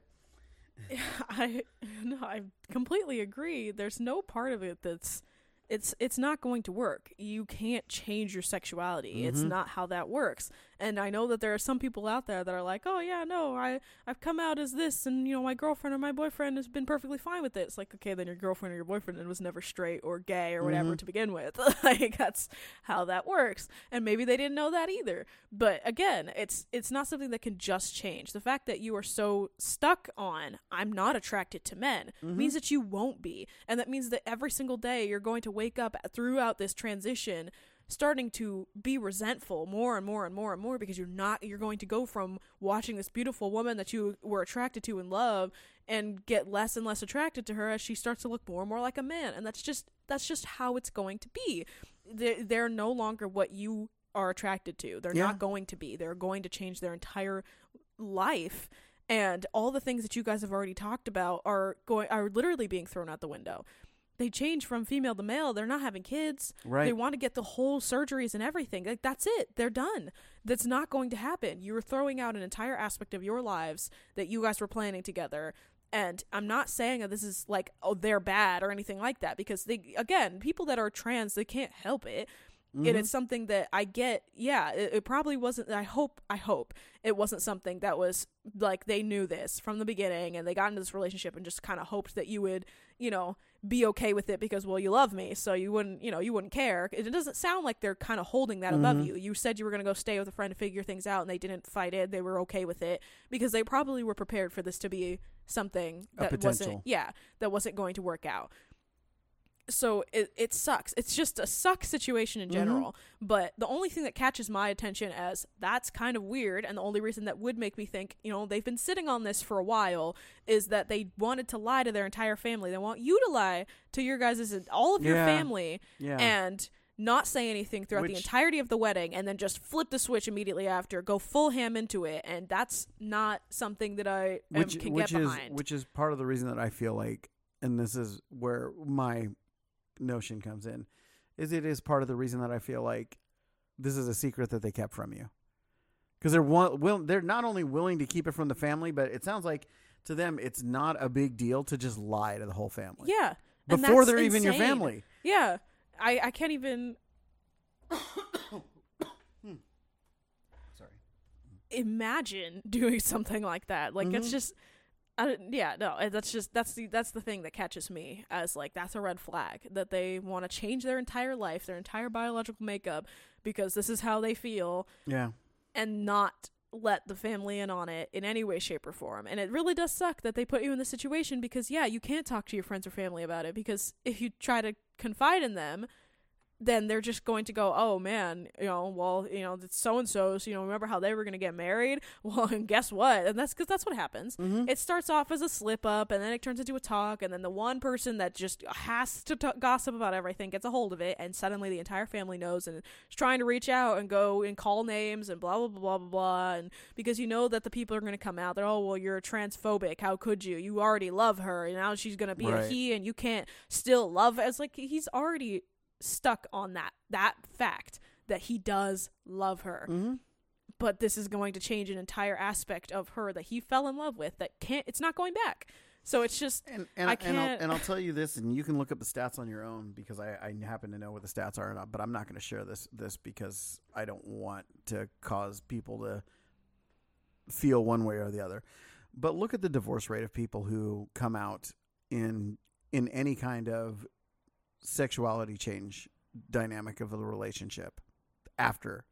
I no, I completely agree. There's no part of it that's it's it's not going to work. You can't change your sexuality. It's Mhm. not how that works. And I know that there are some people out there that are like, "Oh yeah, no, I I've come out as this and you know, my girlfriend or my boyfriend has been perfectly fine with it." It's like, "Okay, then your girlfriend or your boyfriend was never straight or gay or whatever Mhm. to begin with." like that's how that works. And maybe they didn't know that either. But again, it's it's not something that can just change. The fact that you are so stuck on I'm not attracted to men Mhm. means that you won't be. And that means that every single day you're going to wake up throughout this transition starting to be resentful more and more and more and more because you're not you're going to go from watching this beautiful woman that you were attracted to and love and get less and less attracted to her as she starts to look more and more like a man. And that's just that's just how it's going to be. They're, they're no longer what you are attracted to. They're Yeah. not going to be. They're going to change their entire life. And all the things that you guys have already talked about are going are literally being thrown out the window they change from female to male they're not having kids Right. they want to get the whole surgeries and everything. Like that's it. They're done. That's not going to happen. You're throwing out an entire aspect of your lives that you guys were planning together. And I'm not saying that this is like oh they're bad or anything like that because they again, people that are trans, they can't help it. Mhm. And it's something that I get. Yeah, it, it probably wasn't. I hope. I hope it wasn't something that was like they knew this from the beginning and they got into this relationship and just kind of hoped that you would, you know, be okay with it because well you love me so you wouldn't you know you wouldn't care. It doesn't sound like they're kind of holding that above Mhm. you. You said you were going to go stay with a friend to figure things out and they didn't fight it. They were okay with it because they probably were prepared for this to be something that wasn't yeah that wasn't going to work out so it it sucks. It's just a suck situation in Mhm. general. But the only thing that catches my attention as that's kind of weird, and the only reason that would make me think, you know, they've been sitting on this for a while, is that they wanted to lie to their entire family. They want you to lie to your guys' all of your Yeah. family yeah. and not say anything throughout the entirety of the wedding and then just flip the switch immediately after go full ham into it and that's not something that i am, which can which get is behind which is part of the reason that I feel like, and this is where my notion comes in, is it is part of the reason that I feel like this is a secret that they kept from you, because they're one, will they're not only willing to keep it from the family, but it sounds like to them it's not a big deal to just lie to the whole family yeah before they're even your family. Yeah, I I can't even Sorry. imagine doing something like that. Like it's Mhm. just, I yeah, no, that's just that's the that's the thing that catches me as like that's a red flag that they want to change their entire life, their entire biological makeup because this is how they feel Yeah. and not let the family in on it in any way shape or form and it really does suck that they put you in this situation because yeah you can't talk to your friends or family about it because if you try to confide in them then they're just going to go, oh man, you know, well, you know, it's so and so's, you know, remember how they were going to get married? Well, and guess what? And that's because that's what happens. Mm-hmm. It starts off as a slip up, and then it turns into a talk, and then the one person that just has to t- gossip about everything gets a hold of it, and suddenly the entire family knows and is trying to reach out and go and call names and blah blah blah blah blah blah. And because you know that the people are going to come out, they're oh well, you're transphobic. How could you? You already love her, and now she's going to be a he, and you can't still love. It's like he's already stuck on that that fact that he does love her Mm-hmm. but this is going to change an entire aspect of her that he fell in love with that can't it's not going back so it's just And and, I I and, I'll, can't- and I'll tell you this, and you can look up the stats on your own because I, I happen to know what the stats are, I- but I'm not going to share this this because I don't want to cause people to feel one way or the other. But look at the divorce rate of people who come out in in any kind of sexuality change dynamic of the relationship after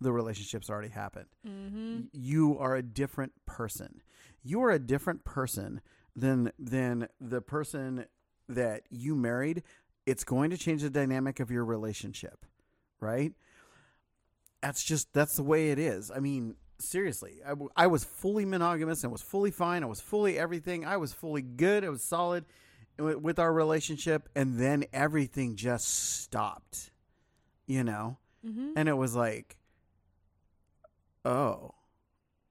the relationship's already happened mm-hmm. you are a different person. You are a different person than than the person that you married. It's going to change the dynamic of your relationship, right? That's just that's the way it is. I mean, seriously, I, I was fully monogamous and was fully fine. I was fully everything. I was fully good. It was solid with, our relationship, and then everything just stopped. You know, Mm-hmm. and it was like oh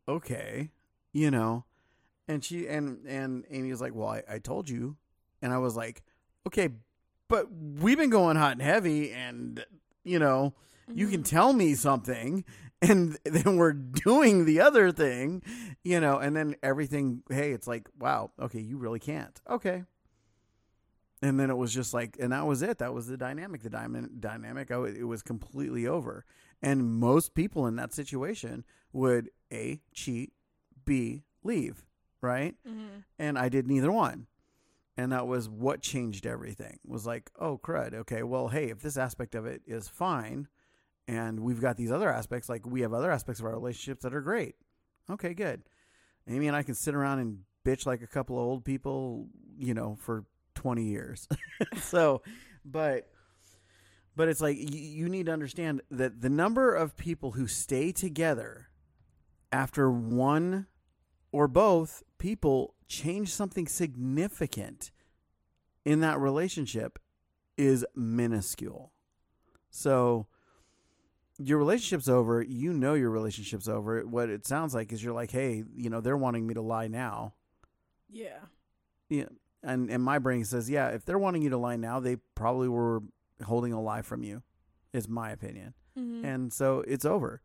okay you know and she and and amy was like well i, I told you and i was like okay but we've been going hot and heavy and you know you can Mm-hmm. tell me something and then we're doing the other thing, you know, and then everything, hey, it's like, wow, okay, you really can't. Okay. And then it was just like, and that was it. That was the dynamic. The dynamic, dynamic. I, it was completely over. And most people in that situation would a cheat, b leave, right? Mm-hmm. And I did neither one. And that was what changed everything. Was like, oh crud. Okay, well, hey, if this aspect of it is fine, and we've got these other aspects, like we have other aspects of our relationships that are great. Okay, good. Amy and I can sit around and bitch like a couple of old people, you know, for 20 years. so, but but it's like you, you need to understand that the number of people who stay together after one or both people change something significant in that relationship is minuscule. So your relationship's over, you know your relationship's over. What it sounds like is you're like, "Hey, you know, they're wanting me to lie now." Yeah. Yeah. And and my brain says, "Yeah, if they're wanting you to lie now, they probably were holding a lie from you." Is my opinion. Mm-hmm. And so it's over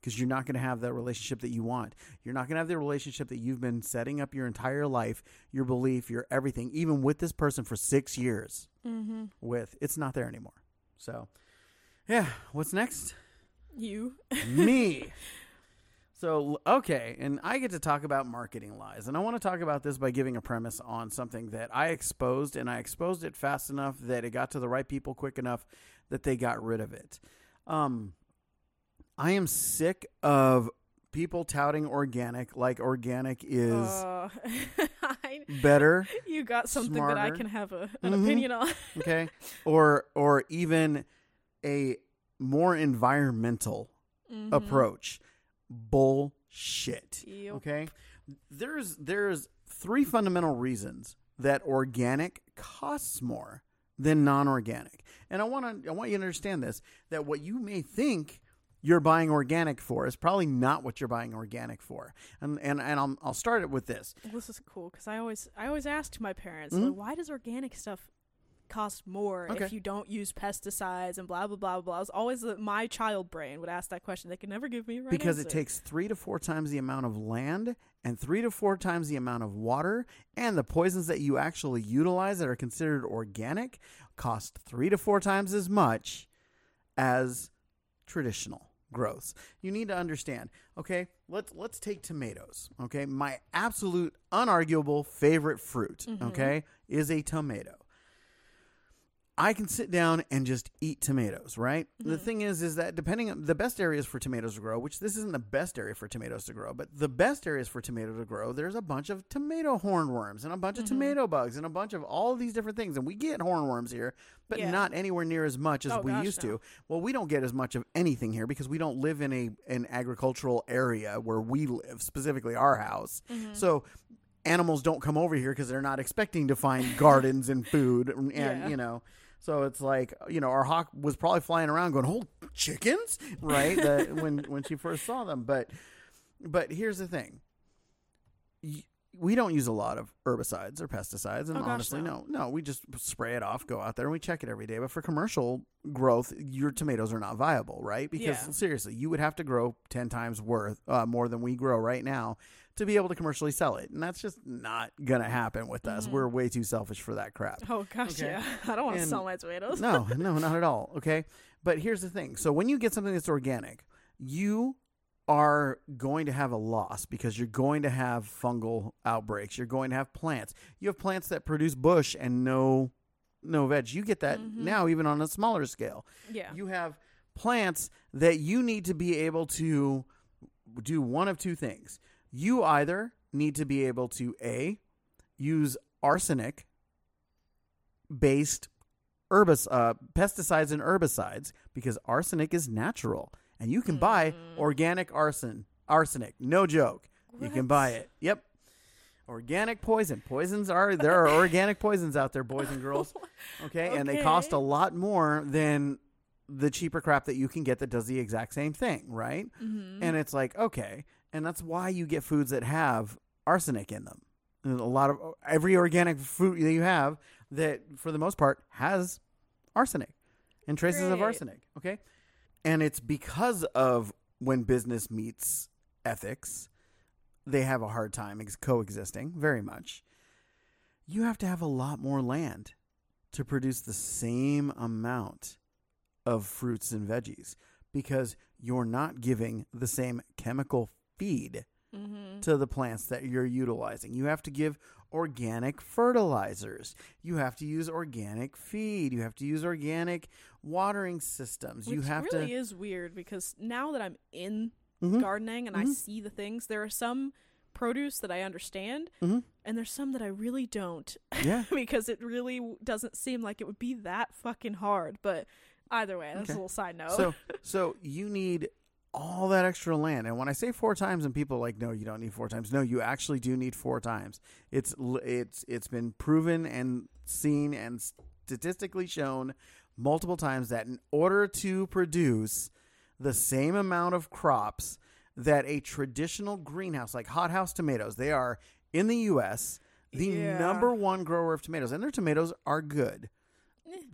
because you're not going to have that relationship that you want. You're not going to have the relationship that you've been setting up your entire life, your belief, your everything, even with this person for six years. mm-hmm. With it's not there anymore. So, yeah, what's next? You. Me. So, okay, and I get to talk about marketing lies. And I want to talk about this by giving a premise on something that I exposed, and I exposed it fast enough that it got to the right people quick enough that they got rid of it. Um, I am sick of people touting organic like organic is Uh, better, you got something that I can have a, an Mhm. opinion on. okay? or or even a more environmental Mhm. approach. Bullshit. Yep. Okay? There's there's three fundamental reasons that organic costs more than non-organic. And I want to I want you to understand this that what you may think you're buying organic for is probably not what you're buying organic for. And and and I'll I'll start it with this. This is cool because I always I always ask my parents Mhm. like, why does organic stuff cost more Okay. if you don't use pesticides and blah blah blah blah. It was always the, my child brain would ask that question. They could never give me a right because it takes three to four times the amount of land and three to four times the amount of water and the poisons that you actually utilize that are considered organic cost three to four times as much as traditional growths. You need to understand. Okay, let's let's take tomatoes. Okay, my absolute unarguable favorite fruit. Mhm. Okay, is a tomato. I can sit down and just eat tomatoes, right? The Mhm. thing is, is that depending on the best areas for tomatoes to grow, which this isn't the best area for tomatoes to grow, but the best areas for tomato to grow, there's a bunch of tomato hornworms and a bunch of Mhm. tomato bugs and a bunch of all these different things. And we get hornworms here, but Yeah. not anywhere near as much as Oh, we gosh, used no. to. Well, we don't get as much of anything here because we don't live in a an agricultural area where we live, specifically our house. Mhm. So animals don't come over here because they're not expecting to find gardens and food and Yeah. you know so it's like you know our hawk was probably flying around going oh chickens? Right? The, when when she first saw them. But but here's the thing. We don't use a lot of herbicides or pesticides and Oh, gosh, honestly no. no. No we just spray it off go out there and we check it every day. But for commercial growth your tomatoes are not viable right? Because Yeah. seriously you would have to grow 10 times worth uh, more than we grow right now to be able to commercially sell it and that's just not gonna happen with us Mhm. we're way too selfish for that crap Oh gosh, Okay. yeah. I don't want to sell my tomatoes. no, no, not at all. Okay. But here's the thing. So when you get something that's organic, you are going to have a loss because you're going to have fungal outbreaks. You're going to have plants. You have plants that produce bush and no no veg. You get that Mhm. now even on a smaller scale. Yeah. You have plants that you need to be able to do one of two things. You either need to be able to A, use arsenic based herbis- uh, pesticides and herbicides because arsenic is natural and you can buy Mm. organic arson arsenic. No joke. You can buy it. Yep. Organic poison. Poisons are there are organic poisons out there boys and girls. Okay, and they cost a lot more than the cheaper crap that you can get that does the exact same thing right? Mhm. and it's like okay and that's why you get foods that have arsenic in them. And a lot of every organic food that you have that for the most part has arsenic and traces of arsenic okay? And it's because of when business meets ethics, they have a hard time ex- coexisting very much. You have to have a lot more land to produce the same amount of fruits and veggies because you're not giving the same chemical feed Mm-hmm. to the plants that you're utilizing. You have to give organic fertilizers. You have to use organic feed. You have to use organic watering systems. Which you have really to is weird because now that I'm in Mhm. gardening and I Mhm. see the things, there are some produce that I understand, Mhm. and there's some that I really don't Yeah. because it really doesn't seem like it would be that fucking hard. But either way, that's Okay. a little side note. So so you need all that extra land. And when I say four times and people are like no, you don't need four times. No, you actually do need four times. It's it's it's been proven and seen and statistically shown multiple times that in order to produce the same amount of crops that a traditional greenhouse like hothouse tomatoes, they are in the US the Yeah. number one grower of tomatoes and their tomatoes are good.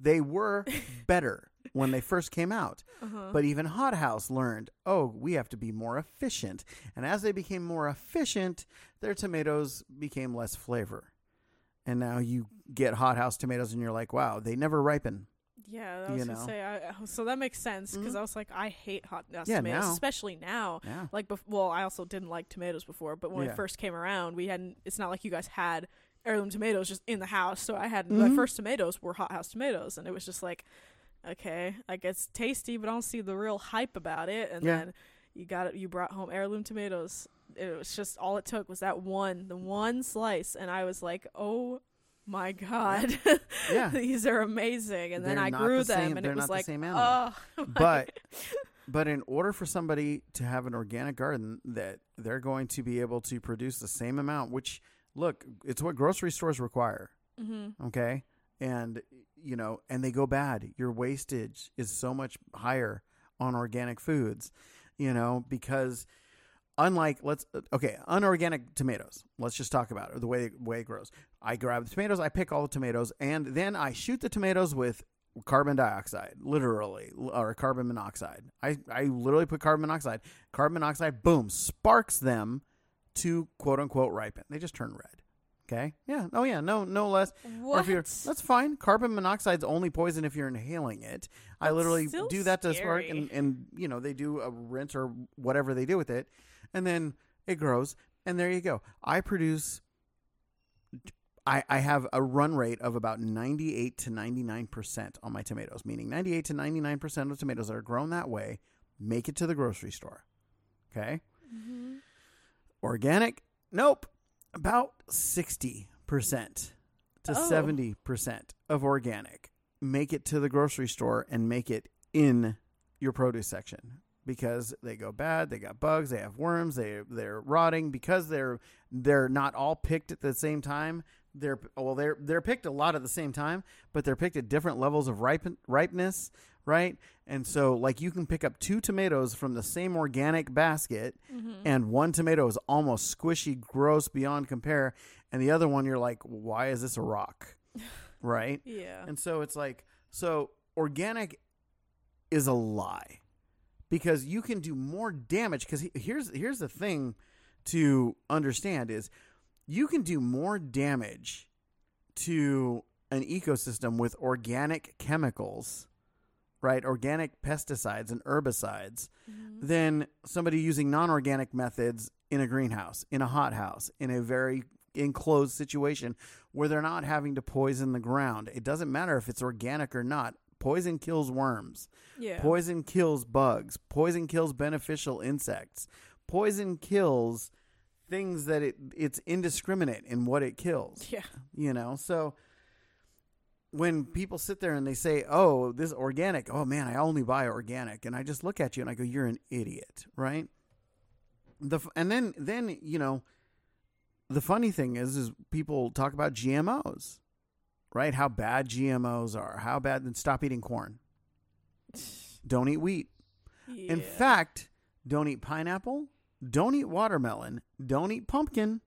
They were better when they first came out. uh-huh. But even Hothouse learned, oh, we have to be more efficient. And as they became more efficient, their tomatoes became less flavor. And now you get Hothouse tomatoes and you're like, wow, they never ripen. yeah, I was gonna know. say. I, so that makes sense because Mhm. I was like, I hate hot house Yeah, tomatoes, now. especially now. Yeah. Like, bef- well, I also didn't like tomatoes before, but when Yeah. it first came around, we hadn't. It's not like you guys had heirloom tomatoes just in the house. So I had Mhm. my first tomatoes were hothouse tomatoes, and it was just like, okay, like it's tasty, but I don't see the real hype about it. And Yeah. then you got it. You brought home heirloom tomatoes. It was just all it took was that one, the one slice, and I was like, oh. My God, Yeah. these are amazing, and then They're I grew the them, same- and they're it was not the like, same animal. oh, But but in order for somebody to have an organic garden that they're going to be able to produce the same amount, which look, it's what grocery stores require. hmm okay? And you know and they go bad. Your wastage is so much higher on organic foods you know because unlike let's okay unorganic tomatoes let's just talk about it the way way it grows. I grab the tomatoes i pick all the tomatoes and then i shoot the tomatoes with carbon dioxide literally or carbon monoxide. I i literally put carbon monoxide. Carbon monoxide boom sparks them to quote unquote ripen they just turn red okay yeah oh yeah no no less what? if you're, that's fine. Carbon monoxide's only poison if you're inhaling it. I literally do that to spark, and, and you know they do a rinse or whatever they do with it, and then it grows, and there you go. I produce. I, I have a run rate of about 98 to 99% on my tomatoes, meaning 98 to 99% of tomatoes that are grown that way make it to the grocery store. Okay? Mhm. Organic? Nope. About 60% to Oh. 70% of organic make it to the grocery store and make it in your produce section because they go bad, they got bugs, they have worms, they they're rotting because they're they're not all picked at the same time. They're well they're they're picked a lot at the same time, but they're picked at different levels of ripen, ripeness, right? And so like you can pick up two tomatoes from the same organic basket Mhm. and one tomato is almost squishy, gross beyond compare, and the other one you're like, why is this a rock? right? yeah. And so it's like, so organic is a lie because you can do more damage. Because here's here's the thing to understand is you can do more damage to an ecosystem with organic chemicals, right? Organic pesticides and herbicides Mhm. than somebody using non-organic methods in a greenhouse, in a hothouse, in a very enclosed situation where they're not having to poison the ground. It doesn't matter if it's organic or not. Poison kills worms. Yeah. Poison kills bugs. Poison kills beneficial insects. Poison kills things that it it's indiscriminate in what it kills yeah. you know so when people sit there and they say oh this organic oh man i only buy organic and i just look at you and i go you're an idiot right? The and then then you know the funny thing is is people talk about gmos right? How bad gmos are. How bad then stop eating corn. Don't eat wheat. In fact don't eat pineapple don't eat watermelon don't eat pumpkin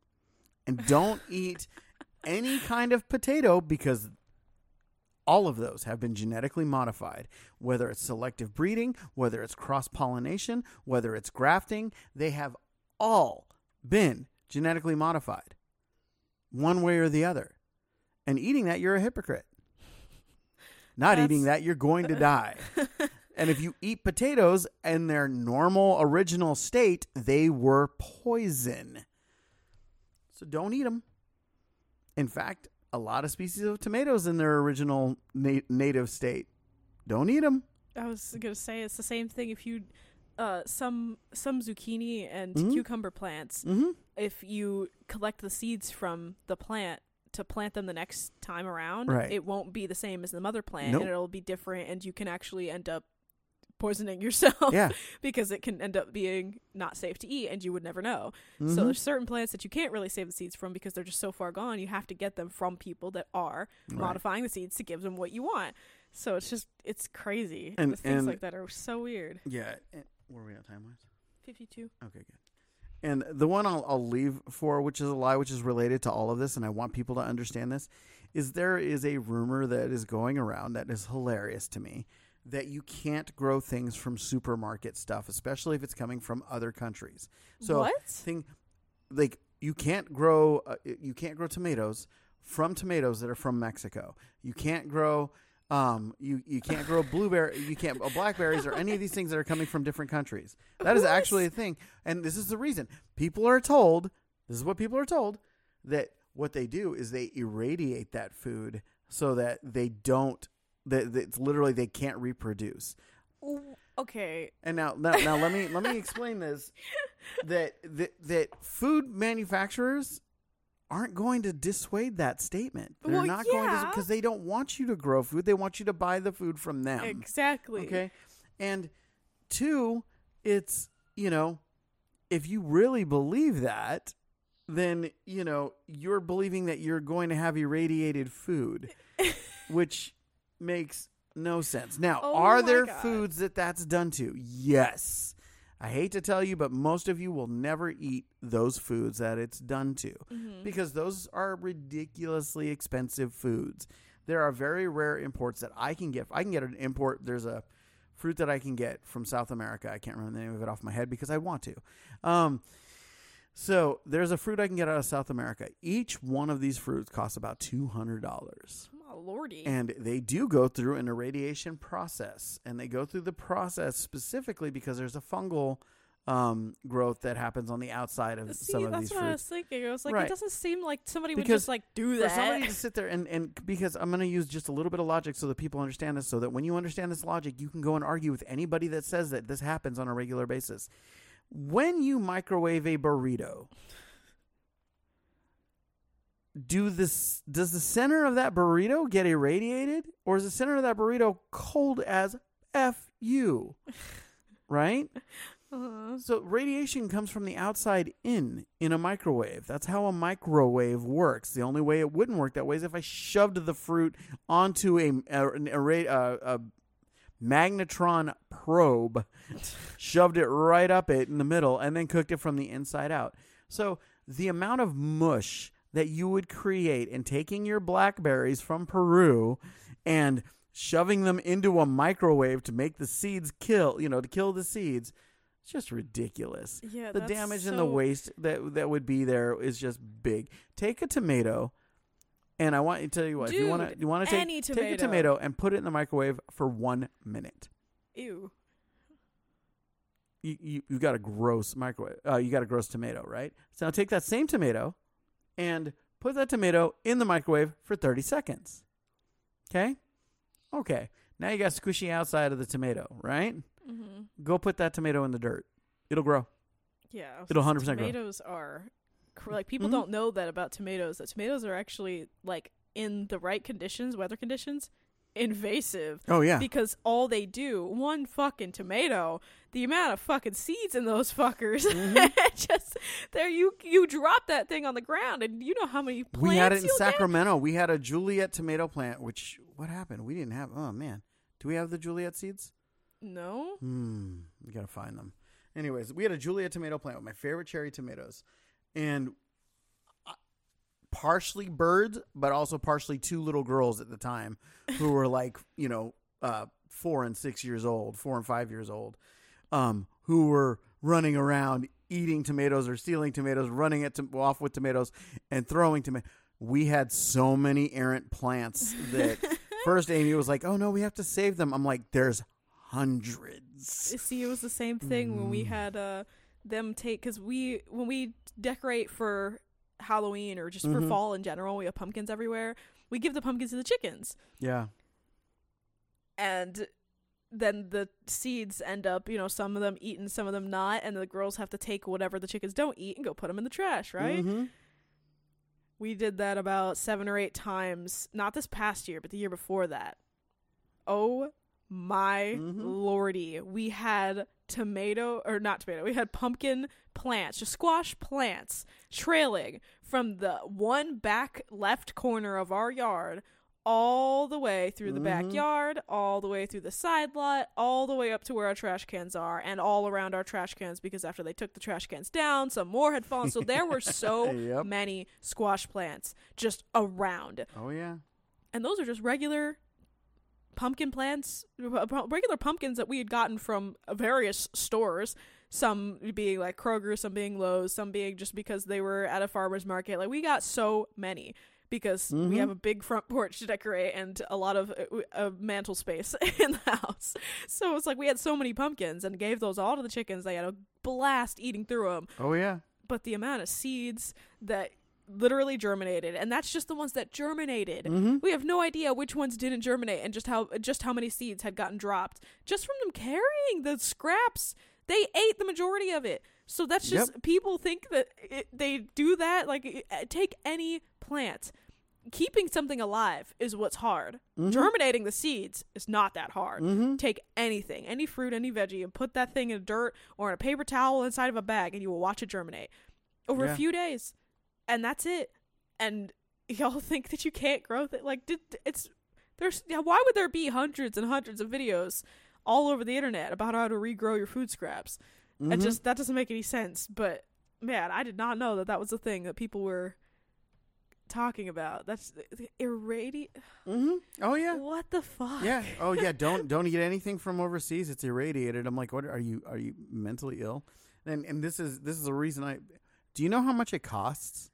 and don't eat any kind of potato because all of those have been genetically modified, whether it's selective breeding, whether it's cross pollination, whether it's grafting, they have all been genetically modified one way or the other. And eating that, you're a hypocrite. Not That's- eating that, you're going to die. and if you eat potatoes in their normal original state, they were poison. So don't eat them. In fact, a lot of species of tomatoes in their original na- native state. Don't eat them. I was gonna say it's the same thing if you uh some some zucchini and Mhm. cucumber plants Mm-hmm. if you collect the seeds from the plant to plant them the next time around Right. it won't be the same as the mother plant Nope. and it'll be different and you can actually end up poisoning yourself Yeah. because it can end up being not safe to eat and you would never know so Mhm. there's certain plants that you can't really save the seeds from because they're just so far gone you have to get them from people that are Right. modifying the seeds to give them what you want so it's just it's crazy And- the things and- like that are so weird Yeah. and- Where are we at time wise? 52 Okay, good. And the one I'll, I'll leave for, which is a lie, which is related to all of this, and I want people to understand this, is there is a rumor that is going around that is hilarious to me that you can't grow things from supermarket stuff, especially if it's coming from other countries. So what thing like you can't grow uh, you can't grow tomatoes from tomatoes that are from Mexico. You can't grow um you you can't grow blueberry you can't uh, blackberries or any of these things that are coming from different countries. That is actually a thing. And this is the reason. People are told, this is what people are told that what they do is they irradiate that food so that they don't that, it's literally they can't reproduce. Okay And now, now, now let me let me explain this. That, that that food manufacturers aren't going to dissuade that statement. They're Well, not going to because they don't want you to grow food. They want you to buy the food from them. exactly Okay, and two, it's you know, if you really believe that, then you know you're believing that you're going to have irradiated food, which makes no sense. Now, Oh are there God. foods that that's done to? Yes. I hate to tell you, but most of you will never eat those foods that it's done to Mhm. because those are ridiculously expensive foods. There are very rare imports that I can get. I can get an import. There's a fruit that I can get from South America. I can't remember the name of it off my head because I want to. Um, so there's a fruit I can get out of South America. Each one of these fruits costs about two hundred dollars. Oh lordy And they do go through an irradiation process. And they go through the process specifically because there's a fungal um, growth that happens on the outside of See, some of these fruits. that's what I was thinking. I was like, Right. it doesn't seem like somebody would just like do For that. somebody to sit there and, and because I'm going to use just a little bit of logic so that people understand this, so that when you understand this logic, you can go and argue with anybody that says that this happens on a regular basis. When you microwave a burrito, do this does the center of that burrito get irradiated or is the center of that burrito cold as f you right? Uh-huh. so radiation comes from the outside in in a microwave. That's how a microwave works. The only way it wouldn't work that way is if i shoved the fruit onto a, a, a magnetron probe shoved it right up it in the middle and then cooked it from the inside out. So the amount of mush that you would create in taking your blackberries from Peru and shoving them into a microwave to make the seeds kill, you know, to kill the seeds, it's just ridiculous. Yeah, The damage and the waste that that would be there is just big. Take a tomato and I want you to tell you what, if you want to you want to take take a tomato. and put it in the microwave for 1 minute. Ew. you, you, you got a gross microwave. Uh, you got a gross tomato, right? So now take that same tomato and put that tomato in the microwave for 30 seconds. Okay? Okay. Now you got squishy outside of the tomato, right? Mm-hmm. Go put that tomato in the dirt. It'll grow. Yeah. It'll 100% grow. Tomatoes are like people Mhm. don't know that about tomatoes. That tomatoes are actually like in the right conditions, weather conditions, invasive Oh yeah. because all they do one fucking tomato the amount of fucking seeds in those fuckers Mhm. just there you you drop that thing on the ground and you know how many plants we had it in you'll get? Sacramento. We had a Juliet tomato plant, which what happened? We didn't have. Oh man, do we have the Juliet seeds? no Hmm, we gotta find them. Anyways, we had a Juliet tomato plant with my favorite cherry tomatoes, and partially birds, but also partially two little girls at the time who were like, you know, uh, four and six years old, four and five years old, um, who were running around eating tomatoes or stealing tomatoes, running it to, off with tomatoes, and throwing tomatoes. We had so many errant plants that first Amy was like, "Oh no, we have to save them." I'm like, "There's hundreds." See, it was the same thing when we Mm. had uh them take because we when we decorate for Halloween or just for Mhm. fall in general, we have pumpkins everywhere. We give the pumpkins to the chickens, Yeah. and then the seeds end up, you know, some of them eaten, some of them not, and the girls have to take whatever the chickens don't eat and go put them in the trash, right? Mhm. We did that about seven or eight times, not this past year, but the year before that. Oh my Mhm. lordy. We had tomato, or not tomato, we had pumpkin plants, just squash plants, trailing from the one back left corner of our yard all the way through the Mhm. backyard, all the way through the side lot, all the way up to where our trash cans are, and all around our trash cans because after they took the trash cans down, some more had fallen. So there were so Yep. many squash plants just around. Oh yeah. And those are just regular pumpkin plants, r- regular pumpkins that we had gotten from various stores. Some being like Kroger, some being Lowe's, some being just because they were at a farmer's market. Like we got so many because we Mhm. have a big front porch to decorate and a lot of uh, uh, mantle space in the house. So it's like we had so many pumpkins and gave those all to the chickens. They had a blast eating through them Oh yeah. but the amount of seeds that literally germinated and that's just the ones that germinated Mm-hmm. we have no idea which ones didn't germinate and just how just how many seeds had gotten dropped just from them carrying the scraps they ate the majority of it so that's just people think that it, they do that like it- take any plant keeping something alive is what's hard Mhm. germinating the seeds is not that hard Mm-hmm. take anything, any fruit, any veggie, and put that thing in dirt or in a paper towel inside of a bag, and you will watch it germinate over Yeah. a few days, and that's it. And y'all think that you can't grow it? Like, did it's there's yeah, why would there be hundreds and hundreds of videos all over the internet about how to regrow your food scraps? Mm-hmm. It just that doesn't make any sense. But man, I did not know that that was the thing that people were talking about. That's irradi. Mm-hmm. Oh yeah. What the fuck? Yeah. Oh yeah. Don't don't eat anything from overseas. It's irradiated. I'm like, what are you? Are you mentally ill? And and this is this is the reason I. Do you know how much it costs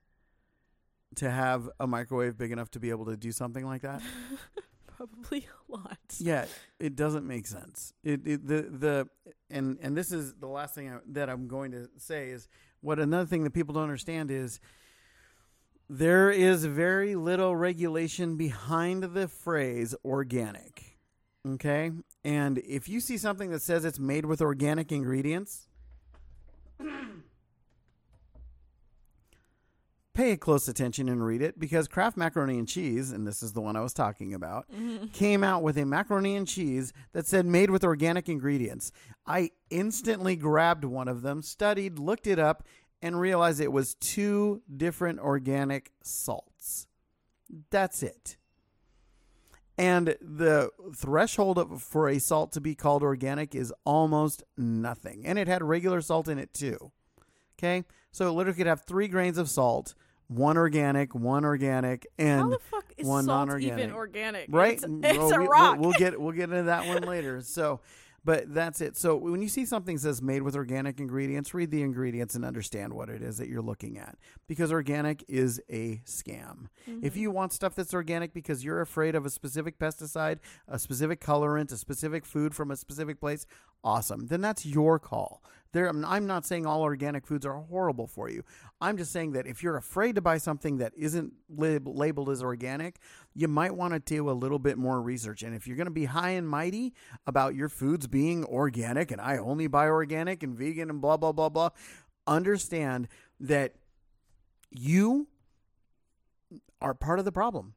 to have a microwave big enough to be able to do something like that? Probably a lot. yeah, it doesn't make sense. It, it the the and and this is the last thing I, that I'm going to say is what another thing that people don't understand is there is very little regulation behind the phrase organic. Okay? And if you see something that says it's made with organic ingredients, pay close attention and read it because Kraft Macaroni and Cheese, and this is the one I was talking about, mm-hmm. came out with a macaroni and cheese that said made with organic ingredients. I instantly grabbed one of them, studied, looked it up, and realized it was two different organic salts. That's it. And the threshold of, for a salt to be called organic is almost nothing. And it had regular salt in it too. Okay? So it literally could have three grains of salt, one organic, one organic, How and the fuck is one non-organic. even organic? right? It's, it's well, a we- rock. We'll, we'll get we'll get into that one later. So, but that's it. So when you see something says made with organic ingredients, read the ingredients and understand what it is that you're looking at because organic is a scam. If Mm-hmm. you want stuff that's organic because you're afraid of a specific pesticide, a specific colorant, a specific food from a specific place, awesome. Then that's your call. There, I'm- I'm not saying all organic foods are horrible for you. I'm just saying that if you're afraid to buy something that isn't lab- labeled as organic, you might want to do a little bit more research. And if you're going to be high and mighty about your foods being organic and I only buy organic and vegan and blah, blah, blah, blah, understand that you are part of the problem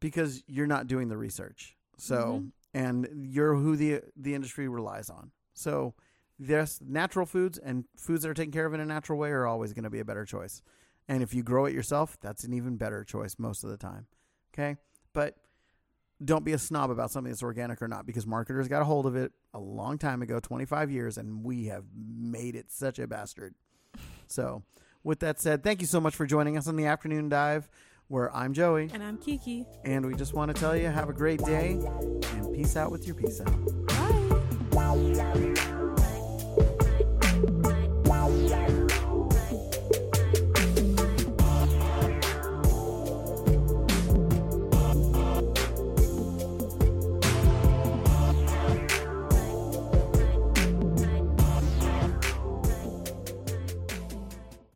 because you're not doing the research. So, Mhm. and you're who the the industry relies on. So, yes, natural foods and foods that are taken care of in a natural way are always going to be a better choice. And if you grow it yourself, that's an even better choice most of the time. Okay? But don't be a snob about something that's organic or not because marketers got a hold of it a long time ago, 25 years, and we have made it such a bastard. So, with that said, thank you so much for joining us on the afternoon dive, where I'm Joey, And I'm Kiki. and we just want to tell you have a great day and peace out with your peace out. Bye.